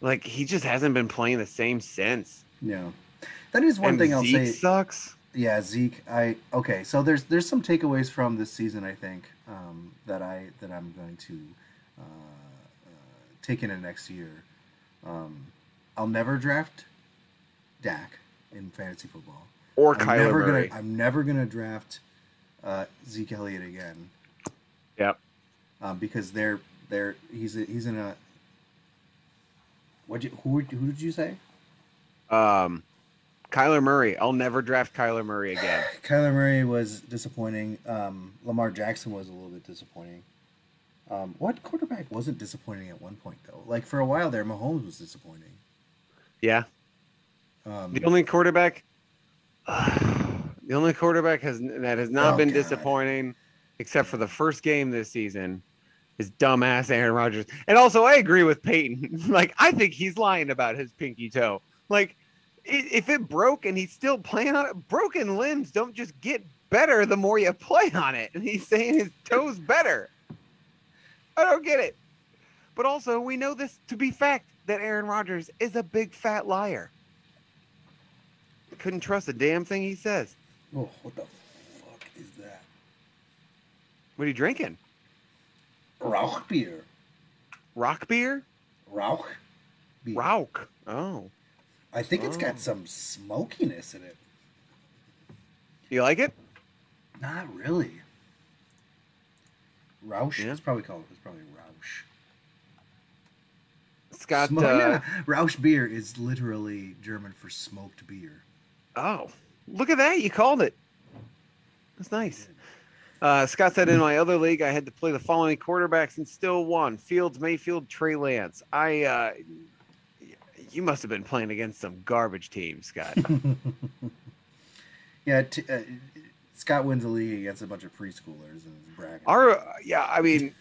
like he just hasn't been playing the same since. Yeah. That is one And thing I'll say. sucks. Yeah, Zeke. I okay. So there's there's some takeaways from this season. I think um, that I that I'm going to uh, uh, take into next year. Um, I'll never draft Dak in fantasy football. Or I'm Kyler never Murray. gonna I'm never gonna draft uh, Zeke Elliott again. Yep. Um, because they're they're he's a, he's in a. What you who who did you say? Um, Kyler Murray. I'll never draft Kyler Murray again. Kyler Murray was disappointing. Um, Lamar Jackson was a little bit disappointing. Um, what quarterback wasn't disappointing at one point though? Like for a while there, Mahomes was disappointing. Yeah. Um, The only quarterback, the only quarterback has that has not Oh, been God. disappointing, except for the first game this season, is dumbass Aaron Rodgers. And also, I agree with Peyton. like, I think he's lying about his pinky toe. Like, if it broke and he's still playing on it, broken limbs don't just get better the more you play on it. And he's saying his toe's better. I don't get it. But also, we know this to be fact that Aaron Rodgers is a big fat liar. Couldn't trust a damn thing he says. Oh, what the fuck is that? What are you drinking? Rauch beer. Rock beer? Rauch. Beer. Rauch. Oh. I think it's Oh. got some smokiness in it. You like it? Not really. Roush. Yeah. It's probably called. It's probably Roush. Scott. Smo- uh, yeah, Roush beer is literally German for smoked beer. Oh, look at that. You called it. That's nice. Uh, Scott said in my other league, I had to play the following quarterbacks and still won Fields, Mayfield, Trey Lance. I, uh, you must have been playing against some garbage team, Scott. Yeah, t- uh, Scott wins a league against a bunch of preschoolers and bragging. Our, yeah, I mean,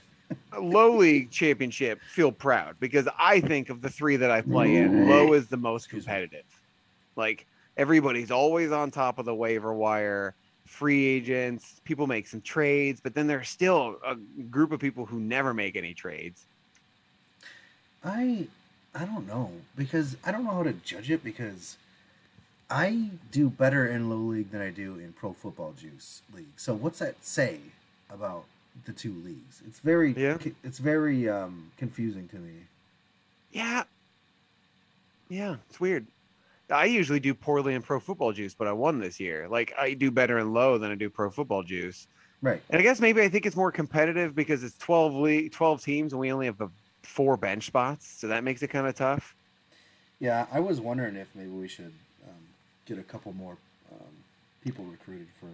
low league championship, feel proud because I think of the three that I play in, low is the most competitive. Like everybody's always on top of the waiver wire, free agents, people make some trades, but then there's still a group of people who never make any trades. I I don't know because I don't know how to judge it because I do better in low league than I do in pro football juice league. So what's that say about the two leagues? It's very Yeah. it's very um confusing to me. Yeah. Yeah, it's weird. I usually do poorly in pro football juice, but I won this year. Like I do better in low than I do pro football juice. Right. And I guess maybe I think it's more competitive because it's 12 league, 12 teams and we only have the four bench spots, so that makes it kind of tough. Yeah, I was wondering if maybe we should um, get a couple more um, people recruited for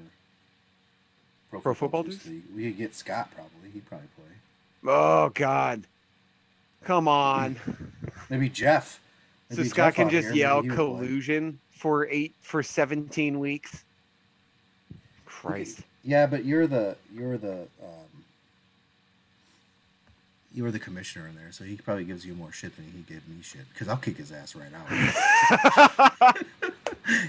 pro, Pro football Juice juice? league. We could get Scott probably. He'd probably play. Oh God. Come on. Maybe Jeff. So Scott can just yell collusion for eight for 17 weeks. Christ. Yeah, but you're the you're the um, you're the commissioner in there, so he probably gives you more shit than he gave me shit. Because I'll kick his ass right now.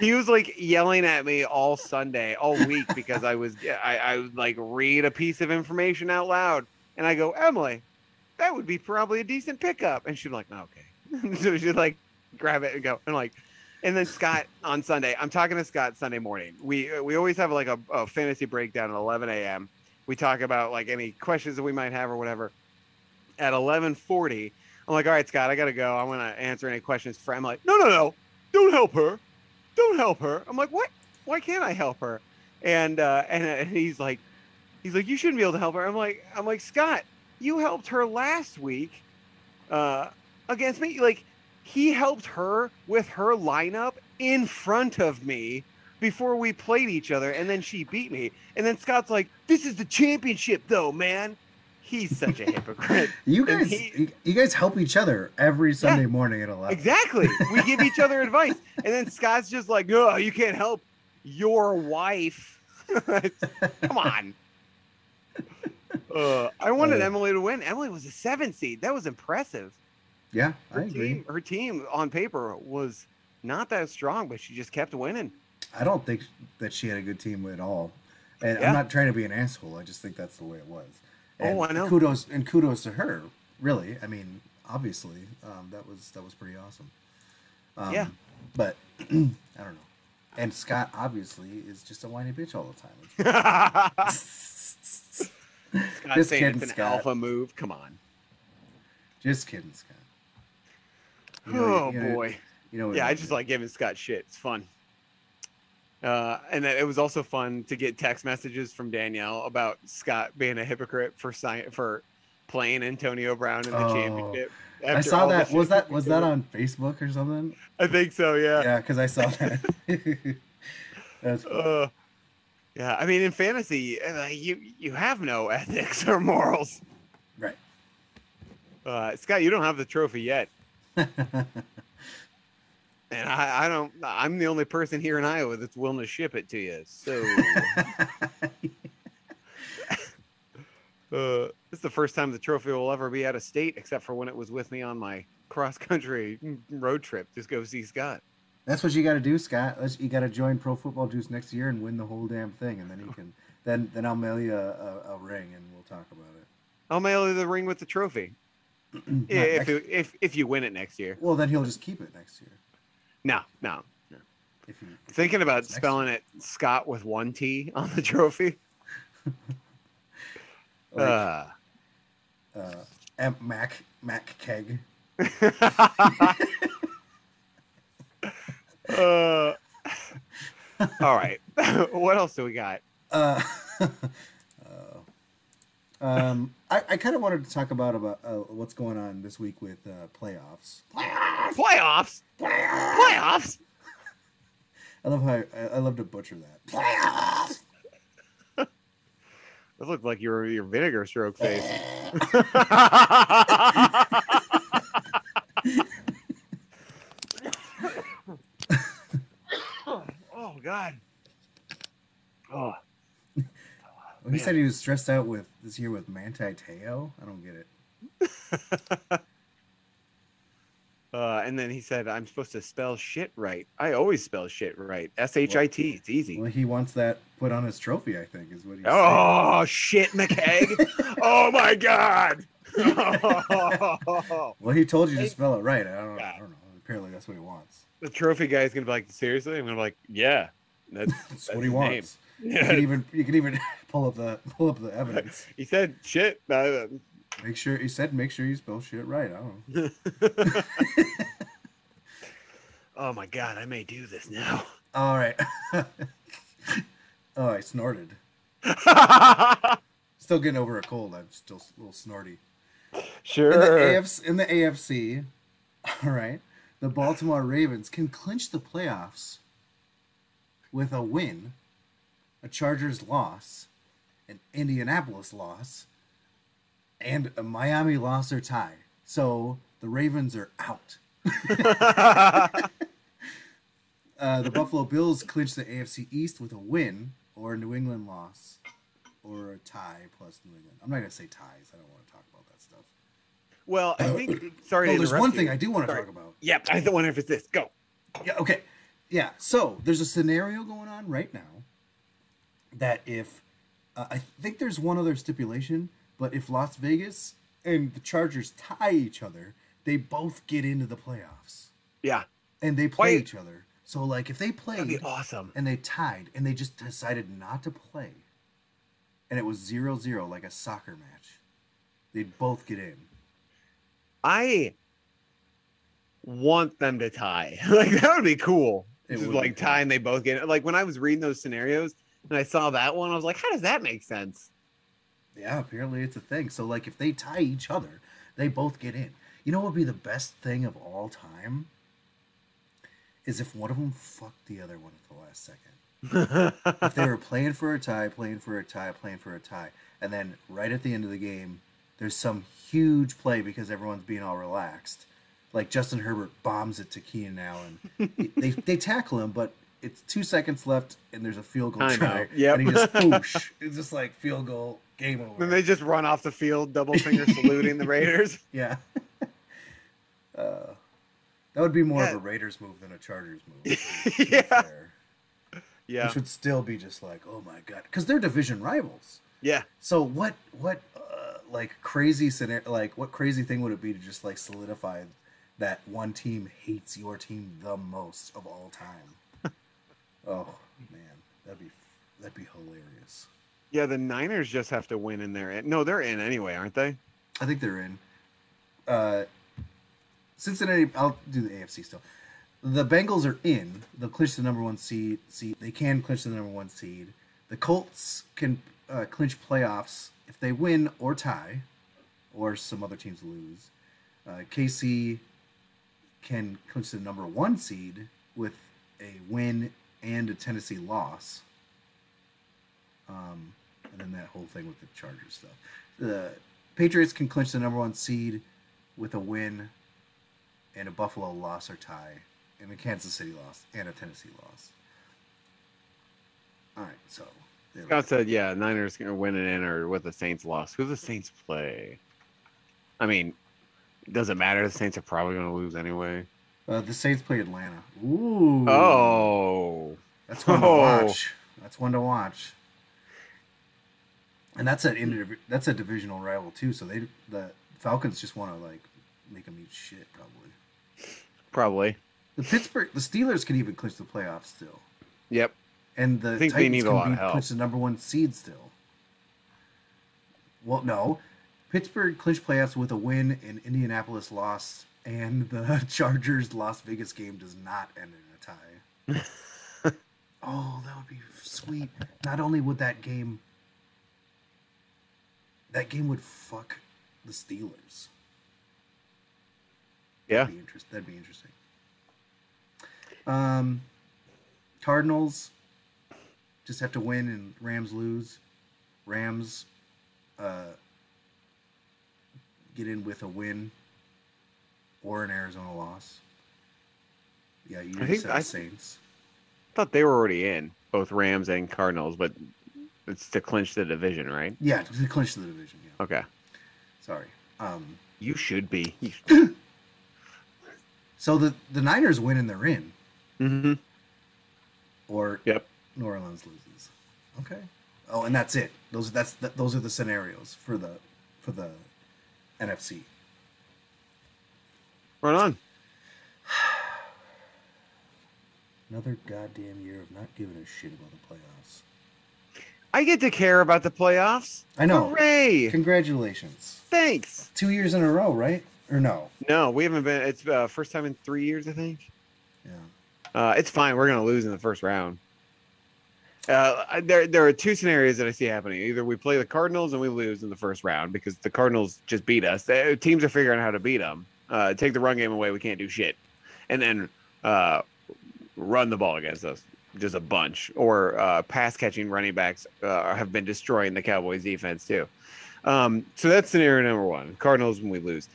he was like yelling at me all Sunday, all week because I was I, I would like read a piece of information out loud and I go, Emily, that would be probably a decent pickup. And she'd be like, "Oh, okay. so she'd like grab it and go. And like and then Scott on Sunday, I'm talking to Scott Sunday morning. We we always have like a, a fantasy breakdown at 11 a.m. We talk about like any questions that we might have or whatever. At 11:40, I'm like, all right, Scott, I gotta go. I want to answer any questions for. I'm like, no, no, no, don't help her, don't help her. I'm like, what? Why can't I help her? And uh, and, and he's like, he's like, you shouldn't be able to help her. I'm like, I'm like, Scott, you helped her last week, uh, against me. Like, he helped her with her lineup in front of me before we played each other, and then she beat me. And then Scott's like, this is the championship, though, man. He's such a hypocrite. You guys, he- you, you guys help each other every Sunday morning at eleven. Exactly. We give each other advice. And then Scott's just like, no, you can't help your wife. Come on. Uh, I wanted Uh, Emily to win. Emily was a seven seed. That was impressive. Yeah, I Her agree. team, her team on paper was not that strong, but she just kept winning. I don't think that she had a good team at all. And Yeah. I'm not trying to be an asshole. I just think that's the way it was. Oh, I know. Kudos and kudos to her. Really, I mean, obviously, um, that was that was pretty awesome. Um, Yeah. But I don't know. And Scott obviously is just a whiny bitch all the time. Scott Just saying kidding, it's an Scott. alpha move. Come on. just kidding, Scott. You know- oh you boy. You know. Yeah, I I just like giving Scott shit. It's fun. Uh, and it was also fun to get text messages from Danielle about Scott being a hypocrite for sign for playing Antonio Brown in the Oh, championship. I saw that. Was that was that on Facebook or something? I think so. Yeah. Yeah, because I saw that. That's. Uh, yeah. I mean, in fantasy, uh, you you have no ethics or morals. right. Uh, Scott, you don't have the trophy yet. And I, I don't. I'm the only person here in Iowa that's willing to ship it to you. So uh, this is the first time the trophy will ever be out of state, except for when it was with me on my cross country road trip. Just go see Scott. That's what you got to do, Scott. Let's, you got to join Pro Football Juice next year and win the whole damn thing, and then you can. Then then I'll mail you a, a, a ring and we'll talk about it. I'll mail you the ring with the trophy if you, if if you win it next year. well, then he'll just keep it next year. No, no. no. If you if Thinking about spelling it Scott with one T on the trophy. like, Uh, uh, M- Mac Mac Keg. uh, all right. what else do we got? Uh, um, I, I kind of wanted to talk about about uh, what's going on this week with uh, playoffs. Playoffs. Playoffs. I love how I, I love to butcher that. Playoffs. That looked like your your vinegar stroke face. oh God. Oh. Well, he said he was stressed out with this year with Manti Te'o. I don't get it. Uh, and then he said, "I'm supposed to spell shit right. I always spell shit right. S H I T. It's easy." Well, he wants that put on his trophy. I think is what saying. Oh shit, McKeg! oh my God! Well, he told you to spell it right. I don't, I don't know. Apparently, that's what he wants. the trophy guy's gonna be like, "Seriously?" I'm gonna be like, "Yeah, that's, That's, that's what he wants. name." You can even you can even pull up the pull up the evidence. He said shit. Uh, Make sure he said make sure you spell shit right. I don't know. oh my god, I may do this now. All right. oh, I snorted. Still getting over a cold. I'm still a little snorty. sure. In the AFC, in the AFC, all right, the Baltimore Ravens can clinch the playoffs with a win, a Chargers loss, an Indianapolis loss, and a Miami loss or tie. So the Ravens are out. Uh, the Buffalo Bills clinch the AFC East with a win or a New England loss or a tie plus New England. I'm not gonna say ties. I don't want to talk about that stuff. well, I think. Sorry. Oh, to there's one you. thing I do want to Sorry. talk about. Yep, I don't wonder if it's this. Go. Yeah, okay. Yeah, so there's a scenario going on right now that if uh, I think there's one other stipulation, but if Las Vegas and the Chargers tie each other, they both get into the playoffs Yeah, and they play Wait. each other. So like if they that'd be played awesome. and they tied and they just decided not to play and it was 0-0 like a soccer match, they'd both get in. I want them to tie. like that would be cool. It Just like tie and they both get it. Like when I was reading those scenarios and I saw that one, I was like, how does that make sense? Yeah, apparently it's a thing. So like if they tie each other, they both get in. You know what would be the best thing of all time? Is if one of them fucked the other one at the last second. if they were playing for a tie, playing for a tie, playing for a tie, and then right at the end of the game, there's some huge play because everyone's being all relaxed. Like Justin Herbert bombs it to Keenan Allen. they they tackle him, but it's two seconds left and there's a field goal I try. Yep. And he just whoosh. It's just like field goal, game over. Then they just run off the field, double finger saluting the Raiders. Yeah. uh, that would be more Yeah. of a Raiders move than a Chargers move. to be Yeah. fair. Yeah. Which would still be just like, oh my god, because they're division rivals. Yeah. So what? What? Uh, like crazy scenario? Like what crazy thing would it be to just like solidify that one team hates your team the most of all time? Oh man, that'd be that'd be hilarious. Yeah, the Niners just have to win in there. No, they're in anyway, aren't they? I think they're in. Uh, Cincinnati. I'll do the AFC still. The Bengals are in. They'll clinch the number one seed. Seed. They can clinch the number one seed. The Colts can uh, clinch playoffs if they win or tie, or some other teams lose. Uh, KC can clinch the number one seed with a win and a Tennessee loss. Um, and then that whole thing with the Chargers stuff. The Patriots can clinch the number one seed with a win and a Buffalo loss or tie, and a Kansas City loss and a Tennessee loss. All right, so Scott said, "Yeah, Niners gonna win it in or with the Saints loss. Who the Saints play? I mean, it doesn't matter. The Saints are probably gonna lose anyway. Uh, the Saints play Atlanta. Ooh. Oh, That's one to Oh. watch. That's one to watch. And that's an that's a divisional rival too. So they the Falcons just want to like make them eat shit probably. probably. The Pittsburgh the Steelers can even clinch the playoffs still, Yep. and the I think they Titans need a can lot of be help. clinch the number one seed still. Well, no, Pittsburgh clinched playoffs with a win, and Indianapolis lost, and the Chargers Las Vegas game does not end in a tie. oh, that would be sweet. Not only would that game, that game would fuck the Steelers. Yeah. That'd be, interest, that'd be interesting. Um, Cardinals just have to win and Rams lose. Rams uh, get in with a win or an Arizona loss. Yeah, you I think said I- Saints. I thought they were already in both Rams and Cardinals, but it's to clinch the division, right? Yeah, to clinch the division. Yeah, Okay. sorry. Um, You should be. so the the Niners win and they're in, mm-hmm. or Yep. New Orleans loses. Okay. Oh, and that's it. Those that's th- those are the scenarios for the for the NFC. Run on. Another goddamn year of not giving a shit about the playoffs. I get to care about the playoffs. I know. Hooray! Congratulations. Thanks. Two years in a row, right? Or no? No, we haven't been. It's uh, first time in three years, I think. Yeah. Uh, it's fine. We're gonna lose in the first round. Uh, I- there, there are two scenarios that I see happening. Either we play the Cardinals and we lose in the first round because the Cardinals just beat us. The teams are figuring out how to beat them. Uh, take the run game away, we can't do shit, and then uh, run the ball against us just a bunch. Or uh, pass catching running backs uh, have been destroying the Cowboys defense too. Um, so that's scenario number one. Cardinals when we lose.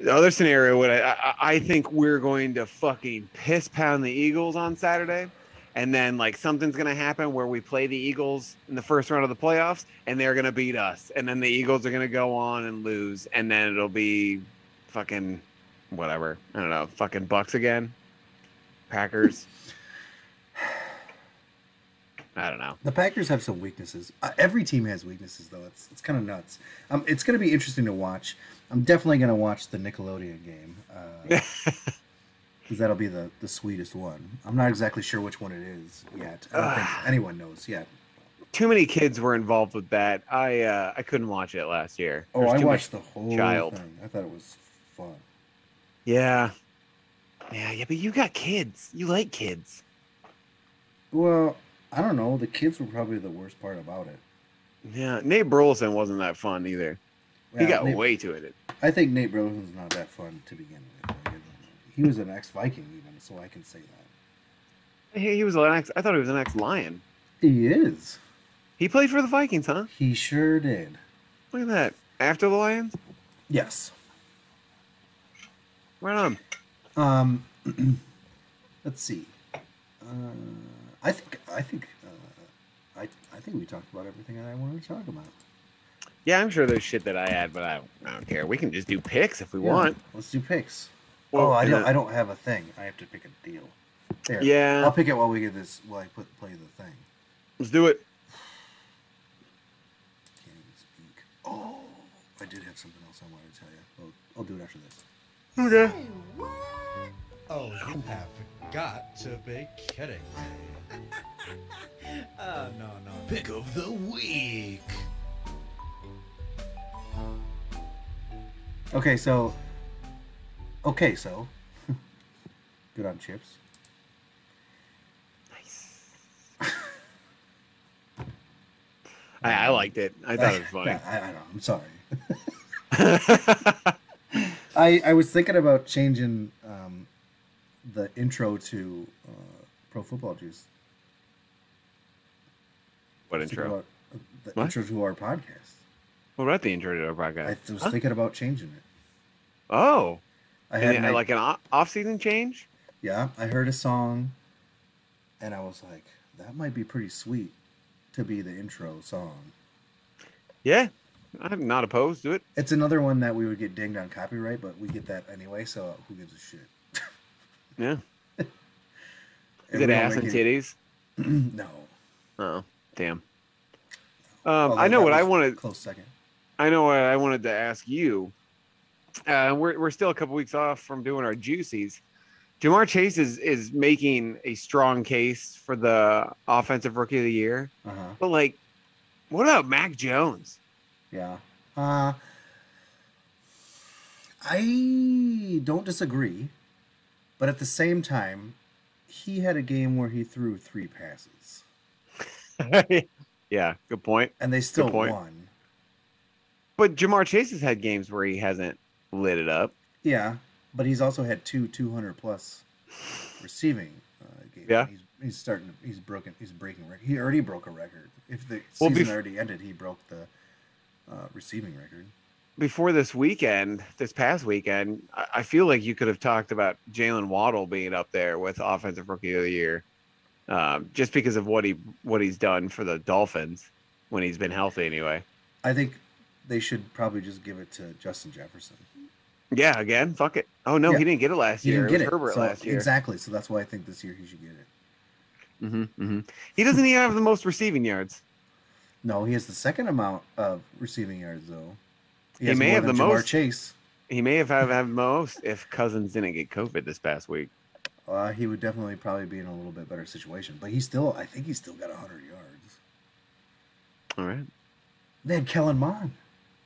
The other scenario would I, I think we're going to fucking piss pound the Eagles on Saturday, and then like something's gonna happen where we play the Eagles in the first round of the playoffs, and they're gonna beat us, and then the Eagles are gonna go on and lose, and then it'll be fucking whatever. I don't know, fucking Bucs again, Packers. I don't know. The Packers have some weaknesses. Uh, every team has weaknesses, though. It's it's kind of nuts. Um, it's going to be interesting to watch. I'm definitely going to watch the Nickelodeon game because that'll be the the sweetest one. I'm not exactly sure which one it is yet. I don't think anyone knows yet. Too many kids were involved with that. I uh, I couldn't watch it last year. Oh, I watched the whole child. thing. I thought it was fun. Yeah. Yeah, yeah, but you got kids. You like kids. Well, I don't know. The kids were probably the worst part about it. Yeah, Nate Burleson wasn't that fun either. He got Nate- way too it. I think Nate Burleson's not that fun to begin with. He was an ex-Viking, even, so I can say that. He, he was an ex. I thought he was an ex Lion. He is. He played for the Vikings, huh? He sure did. Look at that. After the Lions, Yes. Right on. Um, let's see. Uh, I think I think uh, I I think we talked about everything that I wanted to talk about. Yeah, I'm sure there's shit that I had, but I don't, I don't care. We can just do picks if we Yeah, want. Let's do picks. Well, oh, I don't. I don't have a thing. I have to pick a deal. There. Yeah. I'll pick it while we get this. While I put play the thing. Let's do it. Can't even speak. Oh, I did have something else I wanted to tell you. I'll, I'll do it after this. Okay. Oh, you have got to be kidding me. Oh, no, no. Pick of the week. Okay, so. Okay, so. Good on chips. Nice. I, I liked it. I thought it was funny. Yeah, I, I know. I'm sorry. I I was thinking about changing um, the intro to uh, Pro Football Juice. what intro? about, uh, the What? intro to our podcast. What about the intro to our podcast? I was Huh? thinking about changing it. Oh, I had an, like an off-season change? Yeah, I heard a song, and I was like, that might be pretty sweet to be the intro song. Yeah, I'm not opposed to it. It's another one that we would get dinged on copyright, but we get that anyway, so who gives a shit? Yeah. Is it ass and titties? no. Oh, damn. Um, Although I know what I wanted. Close second. I know what I wanted to ask you. Uh, we're we're still a couple weeks off from doing our juicies. Ja'Marr Chase is is making a strong case for the offensive rookie of the year, Uh huh. but like, what about Mac Jones? Yeah. Uh, I don't disagree, but at the same time, he had a game where he threw three passes, yeah, good point. and they still point. won. But Ja'Marr Chase has had games where he hasn't lit it up. Yeah, but he's also had two 200 plus receiving uh, games. Yeah. he's, he's starting. To, he's broken. He's breaking record. He already broke a record. If the Well, season bef- already ended, he broke the uh, receiving record. Before this weekend, this past weekend, I, I feel like you could have talked about Jaylen Waddle being up there with offensive rookie of the year, um, just because of what he what he's done for the Dolphins when he's been healthy. Anyway, I think they should probably just give it to Justin Jefferson. yeah. Again, fuck it. Oh no, Yeah. he didn't get it last year. He year. didn't get it it Herbert so- last year. exactly. So that's why I think this year he should get it. hmm hmm He doesn't even have the most receiving yards. No, he has the second amount of receiving yards though. He has may more have than the Ja'Marr most. Chase. He may have have, have most if Cousins didn't get COVID this past week. Uh, he would definitely probably be in a little bit better situation, but he still, I think he still got hundred yards. All right. They had Kellen Mond.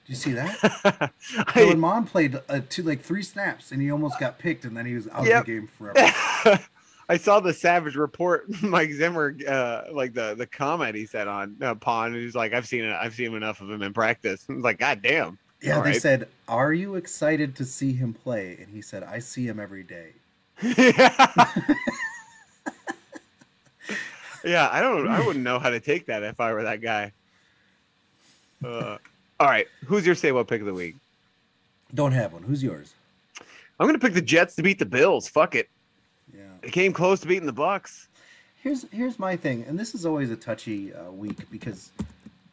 Did you see that? Kellen Mond played uh, two, like three snaps, and he almost got picked, and then he was out Yep. of the game forever. I saw the Savage report, Mike Zimmer, uh, like the the comment he said on uh, Mond. He's like, "I've seen it. I've seen enough of him in practice." I was like, "God damn." Yeah, All they right. said, "Are you excited to see him play?" And he said, "I see him every day." yeah, I don't. I wouldn't know how to take that if I were that guy. Uh, all right, who's your say what pick of the week? Don't have one. Who's yours? I'm gonna pick the Jets to beat the Bills. Fuck it. It came close to beating the Bucs. Here's here's my thing, and this is always a touchy uh, week because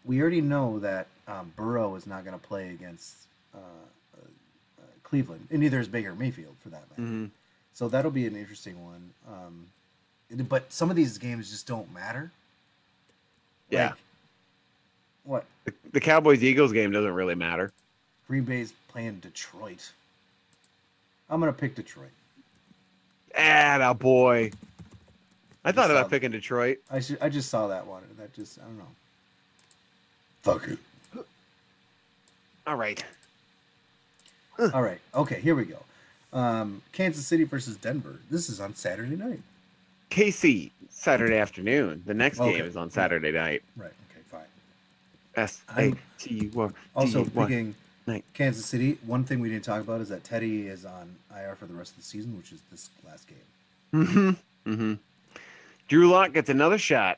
we already know that um, Burrow is not going to play against uh, uh, uh, Cleveland, and neither is Baker Mayfield for that matter. Mhm. So that'll be an interesting one. Um, but some of these games just don't matter. Yeah. Like, what? The, the Cowboys Eagles game doesn't really matter. Green Bay's playing Detroit. I'm gonna pick Detroit. Ah, boy. I Just thought about picking Detroit. I should, I just saw that one, that just I don't know. Fuck it. All right. All right. Okay, here we go. Um, Kansas City versus Denver. This is on Saturday night. KC Saturday afternoon. The next Okay. game is on Saturday night. Right. Okay. Fine. S A T Y. Also, picking night. Kansas City. One thing we didn't talk about is that Teddy is on IR for the rest of the season, which is this last game. Mm-hmm. Mm-hmm. Drew Lock gets another shot.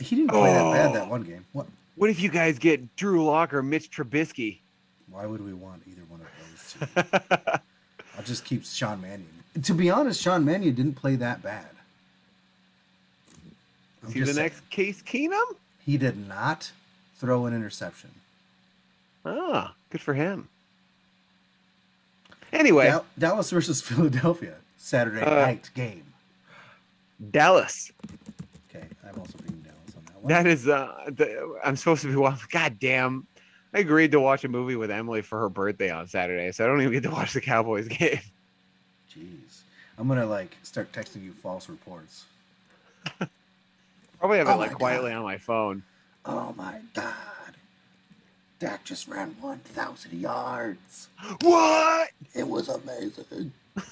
He didn't play that bad Oh. that one game. What? What if you guys get Drew Lock or Mitch Trubisky? Why would we want either one of those two? I'll just keep Sean Mannion. To be honest, Sean Mannion didn't play that bad. I'm See the saying. next Case Keenum? He did not throw an interception. Ah, good for him. Anyway, Dal- Dallas versus Philadelphia Saturday Uh, night game. Dallas. Okay, I'm also being Dallas on that one. That is, uh, the, I'm supposed to be watching. God damn. I agreed to watch a movie with Emily for her birthday on Saturday, so I don't even get to watch the Cowboys game. Jeez, I'm gonna like start texting you false reports. Probably have it Oh like quietly God. on my phone. Oh my God, Dak just ran 1,000 yards. What? It was amazing.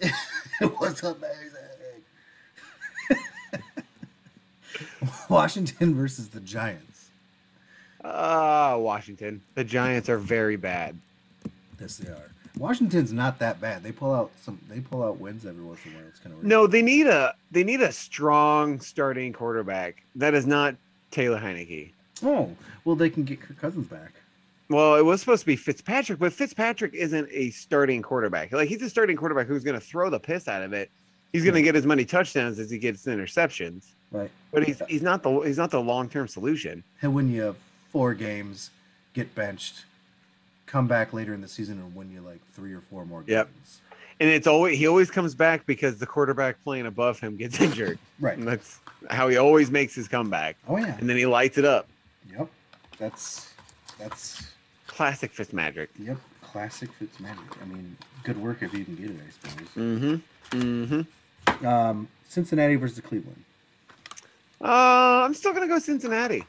it was amazing. Washington versus the Giants. Ah, Washington. The Giants are very bad. Yes, they are. Washington's not that bad. They pull out some. They pull out wins every once in a while. It's kind of No, they need a they need a strong starting quarterback. That is not Taylor Heinicke. Oh, well, they can get Kirk Cousins back. Well, it was supposed to be Fitzpatrick, but Fitzpatrick isn't a starting quarterback. Like he's a starting quarterback who's going to throw the piss out of it. He's going to get as many touchdowns as he gets interceptions. Right. But he's he's not the he's not the long term solution. He'll win you four games, get benched, come back later in the season and win you like three or four more games. Yep. And it's always he always comes back because the quarterback playing above him gets injured. Right. And that's how he always makes his comeback. Oh yeah. And then he lights it up. Yep. That's that's Classic Fitzmagic. yep. Classic Fitzmagic. I mean, good work if you can get it, I suppose. Mm-hmm. Mm-hmm. Um, Cincinnati versus Cleveland. Uh, I'm still gonna go Cincinnati.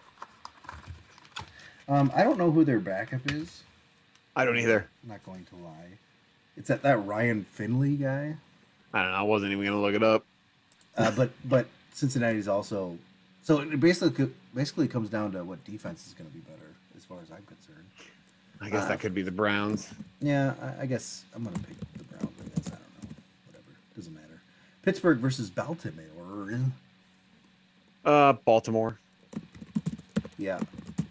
Um, I don't know who their backup is. I don't either. I'm not going to lie. It's that that Ryan Finley guy. I don't know. I wasn't even gonna look it up. Uh, but but Cincinnati's also so it basically basically comes down to what defense is going to be better as far as I'm concerned. I guess Uh, that could be the Browns. Yeah, I, I guess I'm going to pick the Browns. I guess I don't know. Whatever, doesn't matter. Pittsburgh versus Baltimore. Uh, Baltimore. Yeah,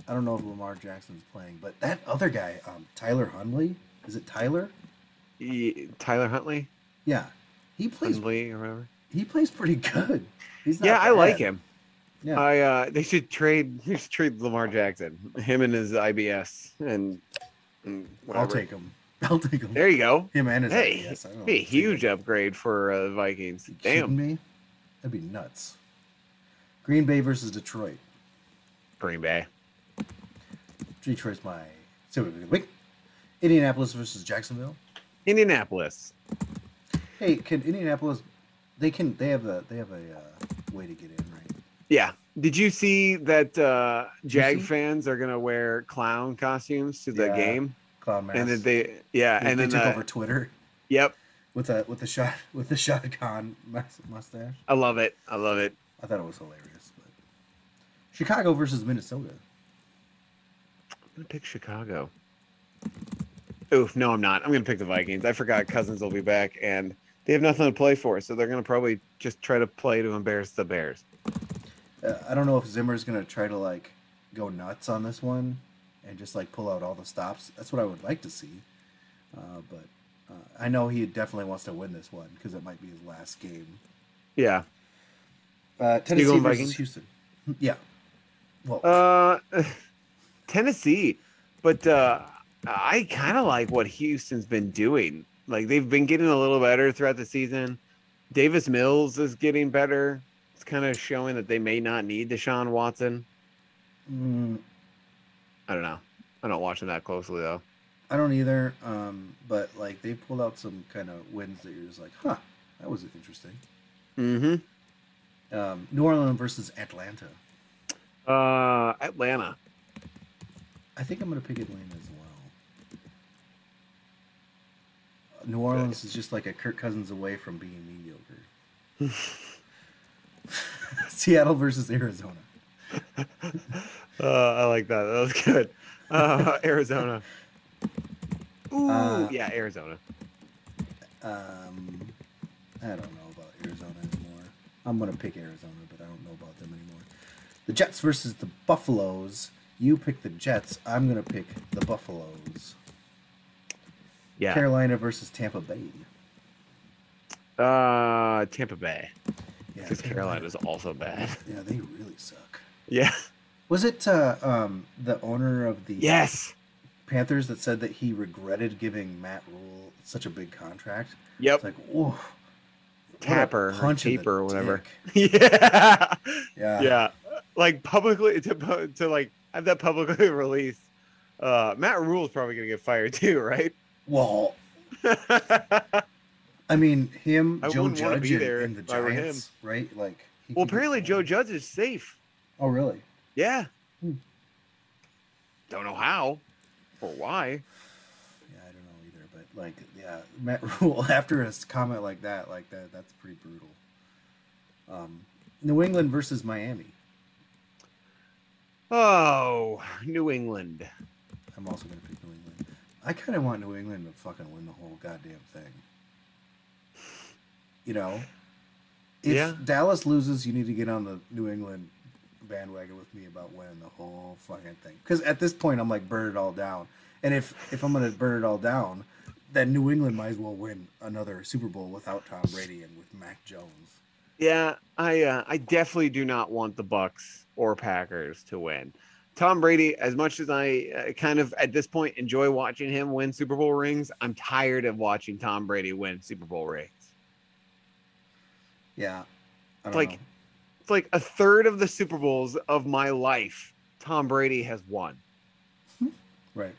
I don't know if Lamar Jackson's playing, but that other guy, um, Tyler Huntley, is it Tyler? E- Tyler Huntley, Yeah, he plays. Huntley or whatever. He plays pretty good. He's not Yeah, I like him. Yeah, I uh, they should trade. They should trade Lamar Jackson, him and his IBS, and, and I'll take him. I'll take him. There you go. Him and his Hey, IBS, be a take him. huge upgrade for uh, Vikings. Damn, me? That'd be nuts. Green Bay versus Detroit. Green Bay. Detroit's my. So wait. Indianapolis versus Jacksonville. Indianapolis. Hey, can Indianapolis? They can. They have a. They have a uh, way to get in? Yeah. Did you see that uh, Jag see? fans are gonna wear clown costumes to the Yeah, game? Clown. And then they, yeah, They- and they then took uh, over Twitter yep, with a with the shot with the Shad Khan mustache. I love it. I love it. I thought it was hilarious. But Chicago versus Minnesota. I'm gonna pick Chicago. Oof, no, I'm not. I'm gonna pick the Vikings. I forgot Cousins will be back, and they have nothing to play for, so they're gonna probably just try to play to embarrass the Bears. I don't know if Zimmer's gonna try to like go nuts on this one and just like pull out all the stops. That's what I would like to see. Uh, but uh, I know he definitely wants to win this one because it might be his last game. Yeah. Uh, Tennessee versus Vikings? Houston. Yeah. Well, Uh, Tennessee, but uh, I kind of like what Houston's been doing. Like they've been getting a little better throughout the season. Davis Mills is getting better. Kind of showing that they may not need Deshaun Watson. mm, I don't know. I don't watch them that closely though. I don't either. Um, but like they pulled out some kind of wins that you're just like, huh, that was interesting. Mm-hmm. Um, New Orleans versus Atlanta. Uh, Atlanta. I think I'm gonna pick Atlanta as well. New Orleans is just like a Kirk Cousins away from being mediocre. Seattle versus Arizona. Uh, I like that. That was good. Uh, Arizona. Ooh, Uh, yeah, Arizona. Um, I don't know about Arizona anymore. I'm gonna pick Arizona, but I don't know about them anymore. The Jets versus the Buffaloes. You pick the Jets. I'm gonna pick the Buffaloes. Yeah. Carolina versus Tampa Bay. Uh, Tampa Bay. Yeah, Because is also bad. Yeah, they really suck. Yeah. Was it uh, um, the owner of the Yes. Panthers that said that he regretted giving Matt Rhule such a big contract? Yep. It's like, whoa. Tepper, punch taper, or whatever. yeah. Yeah. Yeah. Like publicly to to like have that publicly released. Uh, Matt Rhule's probably gonna get fired too, right? Well, I mean, him, I Joe Judge, and, and the if I were him. Giants, right? Like, he well, apparently Joe. Judge is safe. Oh, really? Yeah. Hmm. Don't know how or why. Yeah, I don't know either. But like, yeah, Matt Rhule after a comment like that, like that, that's pretty brutal. Um, New England versus Miami. Oh, New England. I'm also gonna pick New England. I kind of want New England to fucking win the whole goddamn thing. You know, if Yeah. Dallas loses, you need to get on the New England bandwagon with me about winning the whole fucking thing. Because at this point, I'm like, burn it all down. And if if I'm gonna burn it all down, then New England might as well win another Super Bowl without Tom Brady and with Mac Jones. Yeah, I uh, I definitely do not want the Bucs or Packers to win. Tom Brady, as much as I uh, kind of at this point enjoy watching him win Super Bowl rings, I'm tired of watching Tom Brady win Super Bowl rings. Yeah, Like- know. It's like a third of the Super Bowls of my life, Tom Brady has won. right?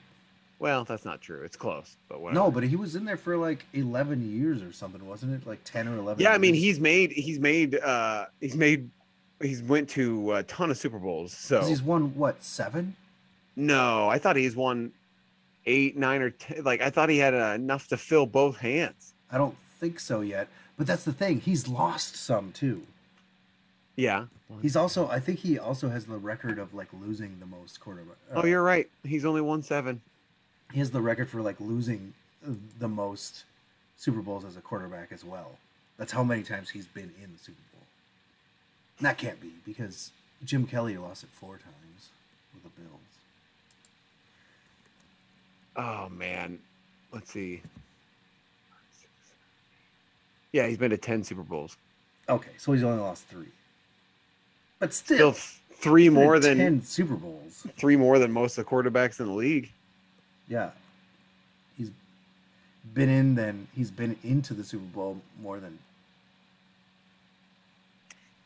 Well, that's not true. It's close, but whatever. No, but he was in there for like 11 years or something, wasn't it? Like 10 or 11. yeah, I mean he's made he's made uh he's made he's went to a ton of Super Bowls. So he's won what seven? No, I thought he's won eight, nine, or ten. Like I thought he had uh, enough to fill both hands. I don't think so yet. But that's the thing. He's lost some too. Yeah. He's also, I think he also has the record of like losing the most quarterback. uh, Oh, you're right. He's only won seven. He has the record for like losing uh, the most Super Bowls as a quarterback as well. That's how many times he's been in the Super Bowl. And that can't be because Jim Kelly lost it four times with the Bills. Oh man. Let's see. Yeah, he's been to ten Super Bowls. Okay, so he's only lost three. But still, Still three more than ten Super Bowls. three more than most of the quarterbacks in the league. Yeah, he's been in. Then he's been into the Super Bowl more than.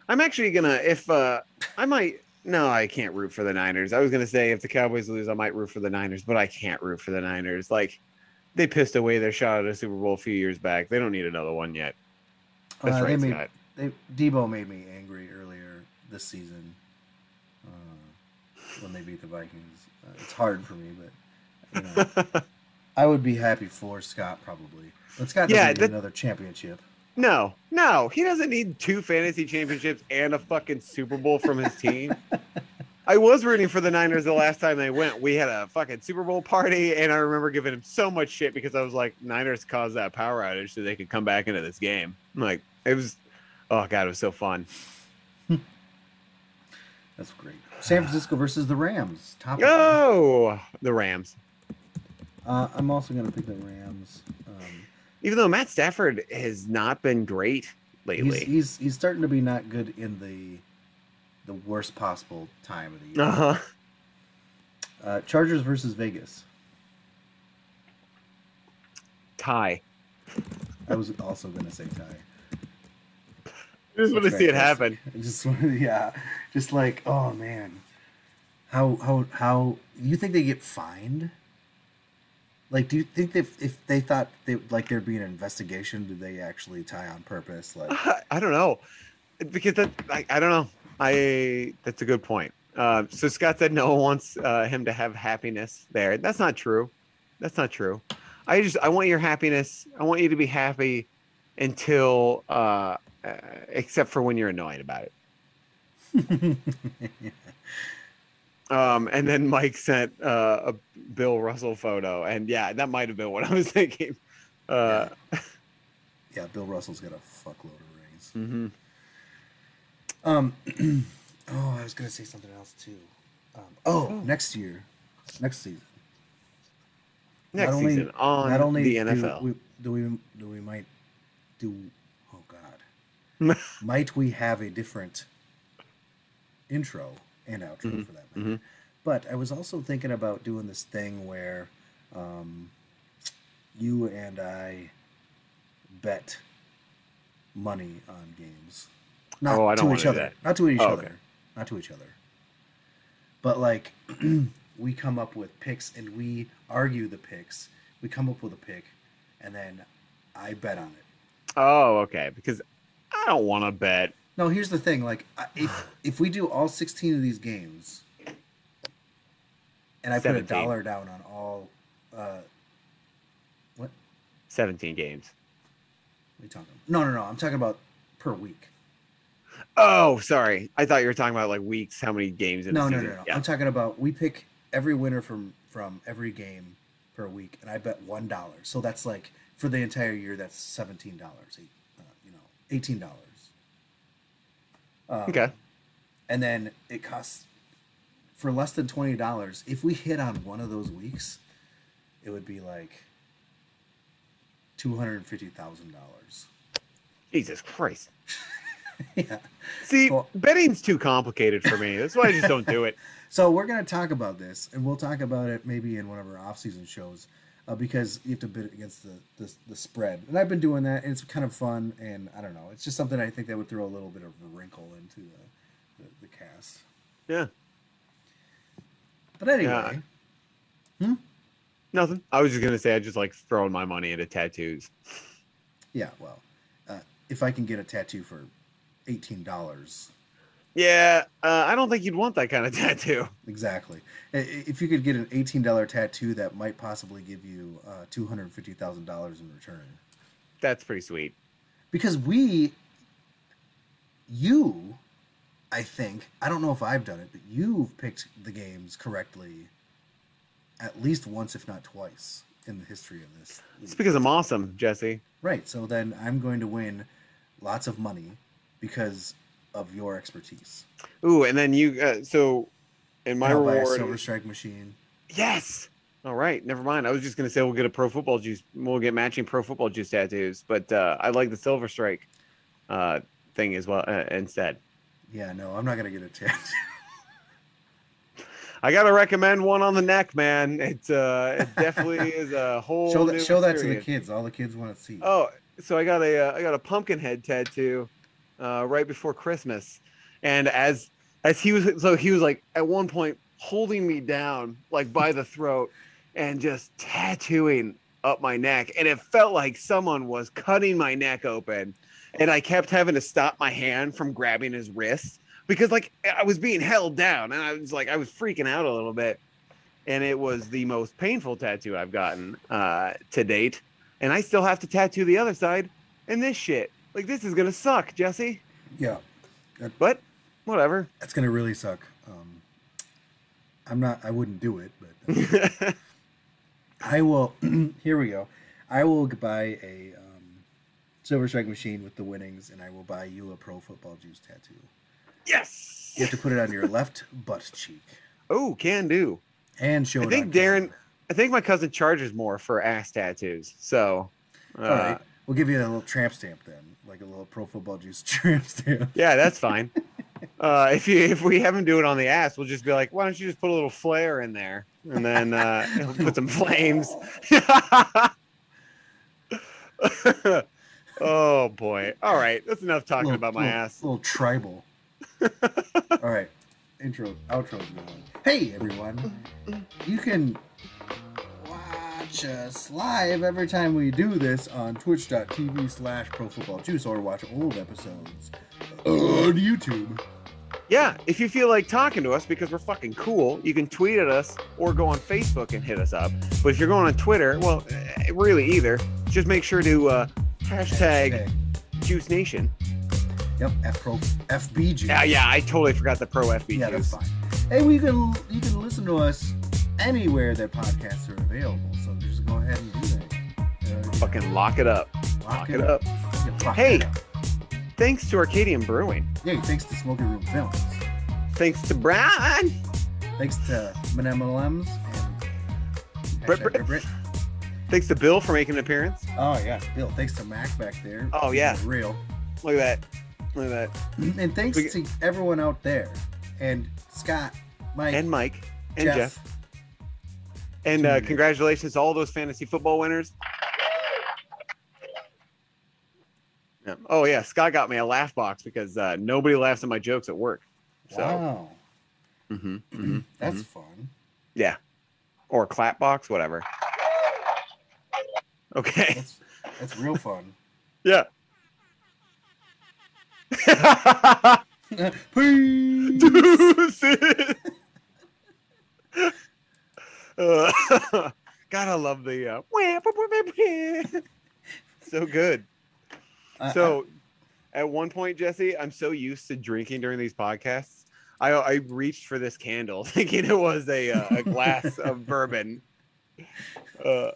I'm actually gonna if uh I might no, I can't root for the Niners. I was gonna say if the Cowboys lose, I might root for the Niners, but I can't root for the Niners. Like they pissed away their shot at a Super Bowl a few years back. They don't need another one yet. That's Uh, they right, made- Scott. They Deebo made me angry earlier this season uh, when they beat the Vikings. Uh, it's hard for me, but you know, I would be happy for Scott probably. But Scott doesn't Yeah, need that- another championship. No, no, he doesn't need two fantasy championships and a fucking Super Bowl from his team. I was rooting for the Niners the last time they went. We had a fucking Super Bowl party, and I remember giving him so much shit because I was like, Niners caused that power outage so they could come back into this game. I'm like, it was, oh god, it was so fun. That's great. San Francisco versus the Rams. Top. Oh, the Rams. Uh, I'm also gonna pick the Rams. Um, Even though Matt Stafford has not been great he's, lately. he's he's starting to be not good in the the worst possible time of the year. Uh huh. Uh, Chargers versus Vegas. Tie. I was also gonna say tie. I just want to see it happen. I just wanted, yeah, just like, oh man, how how how you think they get fined? Like, do you think that if, if they thought they like there'd be an investigation, did they actually tie on purpose? Like, I don't know because that I, I don't know. I that's a good point. Uh, so Scott said no one wants uh, him to have happiness there. That's not true. That's not true. I just I want your happiness. I want you to be happy until uh, uh except for when you're annoyed about it. Um, and then Mike sent uh, a Bill Russell photo, and yeah, that might have been what I was thinking. Uh, yeah, Bill Russell's got a fuckload of rings. mhm. Um, oh, I was gonna say something else too. Um, oh, next year, next season. Next Not only- season on not only the do NFL. we, do we do we might do oh god might we have a different intro and outro Mm-hmm. for that matter but i was also thinking about doing this thing where um, you and i bet money on games not Oh, to each other. not to each Oh, other. okay. not to each other. But like we come up with picks and we argue the picks. We come up with a pick and then i bet on it. Oh, okay. Because I don't want to bet. no here's the thing. Like if if we do all 16 of these games and i put a dollar down on all uh what? 17 games. are you talking about? no no no. I'm talking about per week Oh, sorry. I thought you were talking about like weeks, how many games in no a no season. no no Yeah. i'm talking about we pick every winner from from every game per week and i bet one dollar so that's like for the entire year that's seventeen dollars uh, you know eighteen dollars um, Okay. and then it costs for less than twenty dollars. If we hit on one of those weeks, it would be like two hundred fifty thousand dollars. Jesus Christ. yeah. See, Well- betting's too complicated for me. That's why I just don't do it. So we're gonna talk about this, and we'll talk about it maybe in one of our off-season shows, uh, because you have to bid against the, the the spread. And I've been doing that, and it's kind of fun. And I don't know, it's just something I think that would throw a little bit of a wrinkle into the the, the cast. Yeah. But anyway, Hmm. Nothing. I was just gonna say I just like throwing my money into tattoos. yeah. Well, uh, if I can get a tattoo for eighteen dollars, Yeah, uh, I don't think you'd want that kind of tattoo. exactly. If you could get an eighteen dollar tattoo, that might possibly give you uh, two hundred fifty thousand dollars in return. That's pretty sweet. because we you i think i don't know if i've done it but you've picked the games correctly at least once if not twice in the history of this It's because I'm awesome, Jesse. right so then i'm going to win lots of money because of your expertise Ooh, and then you. Uh, so, in my And I'll buy a silver strike machine yes. All right, never mind. I was just gonna say we'll get a pro football juice. We'll get matching pro football juice tattoos, but uh, I like the silver strike uh, thing as well uh, instead. yeah no i'm not going to get a tattoo I gotta recommend one on the neck, man. It uh, it definitely is a whole. show that show that to the kids all the kids want to see Oh, so I got a uh, I got a pumpkin head tattoo uh, right before Christmas, and as as he was so he was like at one point holding me down like by the throat and just tattooing up my neck, and it felt like someone was cutting my neck open, and I kept having to stop my hand from grabbing his wrist because like I was being held down, and I was like I was freaking out a little bit. And it was the most painful tattoo I've gotten uh, to date and I still have to tattoo the other side and this shit. Like this is gonna suck, Jesse. yeah But whatever. that's going to really suck um, i'm not i wouldn't do it but I will. here we go. I will buy a um, Silver Strike machine with the winnings, and I will buy you a Pro Football Juice tattoo. yes. You have to put it on your left butt cheek Oh, can do. and show it. I think Darren. camera. I think my cousin charges more for ass tattoos. So, uh, All right, we'll give you a little tramp stamp then, like a little Pro Football Juice stamp. yeah, that's fine. uh, if you if we have him do it on the ass, we'll just be like, why don't you just put a little flare in there and then uh, put some flames. oh boy! All right, that's enough talking Little- about my little- ass. Little tribal. All right, intro, going. Hey everyone, you can watch us live every time we do this on twitch.tv slash pro football juice or watch old episodes on YouTube. Yeah, if you feel like talking to us because we're fucking cool, you can tweet at us or go on Facebook and hit us up. But if you're going on Twitter, well, eh, really either, just make sure to uh, hashtag Juice Nation. Yep, F pro FB juice. Yeah, yeah, I totally forgot the pro FB Yeah, that's fine. Hey, we can you can listen to us anywhere that podcasts are available. Go ahead and do that. Uh, Fucking lock it up. Lock it up. Lock Hey. it up. Thanks to Arcadian Brewing. Yeah, thanks to Smoky Room Films. Thanks to Brian. Thanks to M&M's and Brit- Brit- Brit. Thanks to Bill for making an appearance. Oh yeah, Bill. Thanks to Mac back there. Oh, yeah. Real. Look at that. Look at that. And thanks We- to everyone out there, and Scott, Mike, And Mike. And Jeff. Jeff. And uh, congratulations to all those fantasy football winners. Yeah. Oh yeah, Scott got me a laugh box because uh, nobody laughs at my jokes at work. So, Wow, mhm, that's fun. yeah, or clap box, whatever. Okay. That's that's real fun. Yeah. Peace. Uh, I love the uh, so good. So, at one point, Jesse, I'm so used to drinking during these podcasts. I, I reached for this candle, thinking it was a, uh, a glass of bourbon. Uh,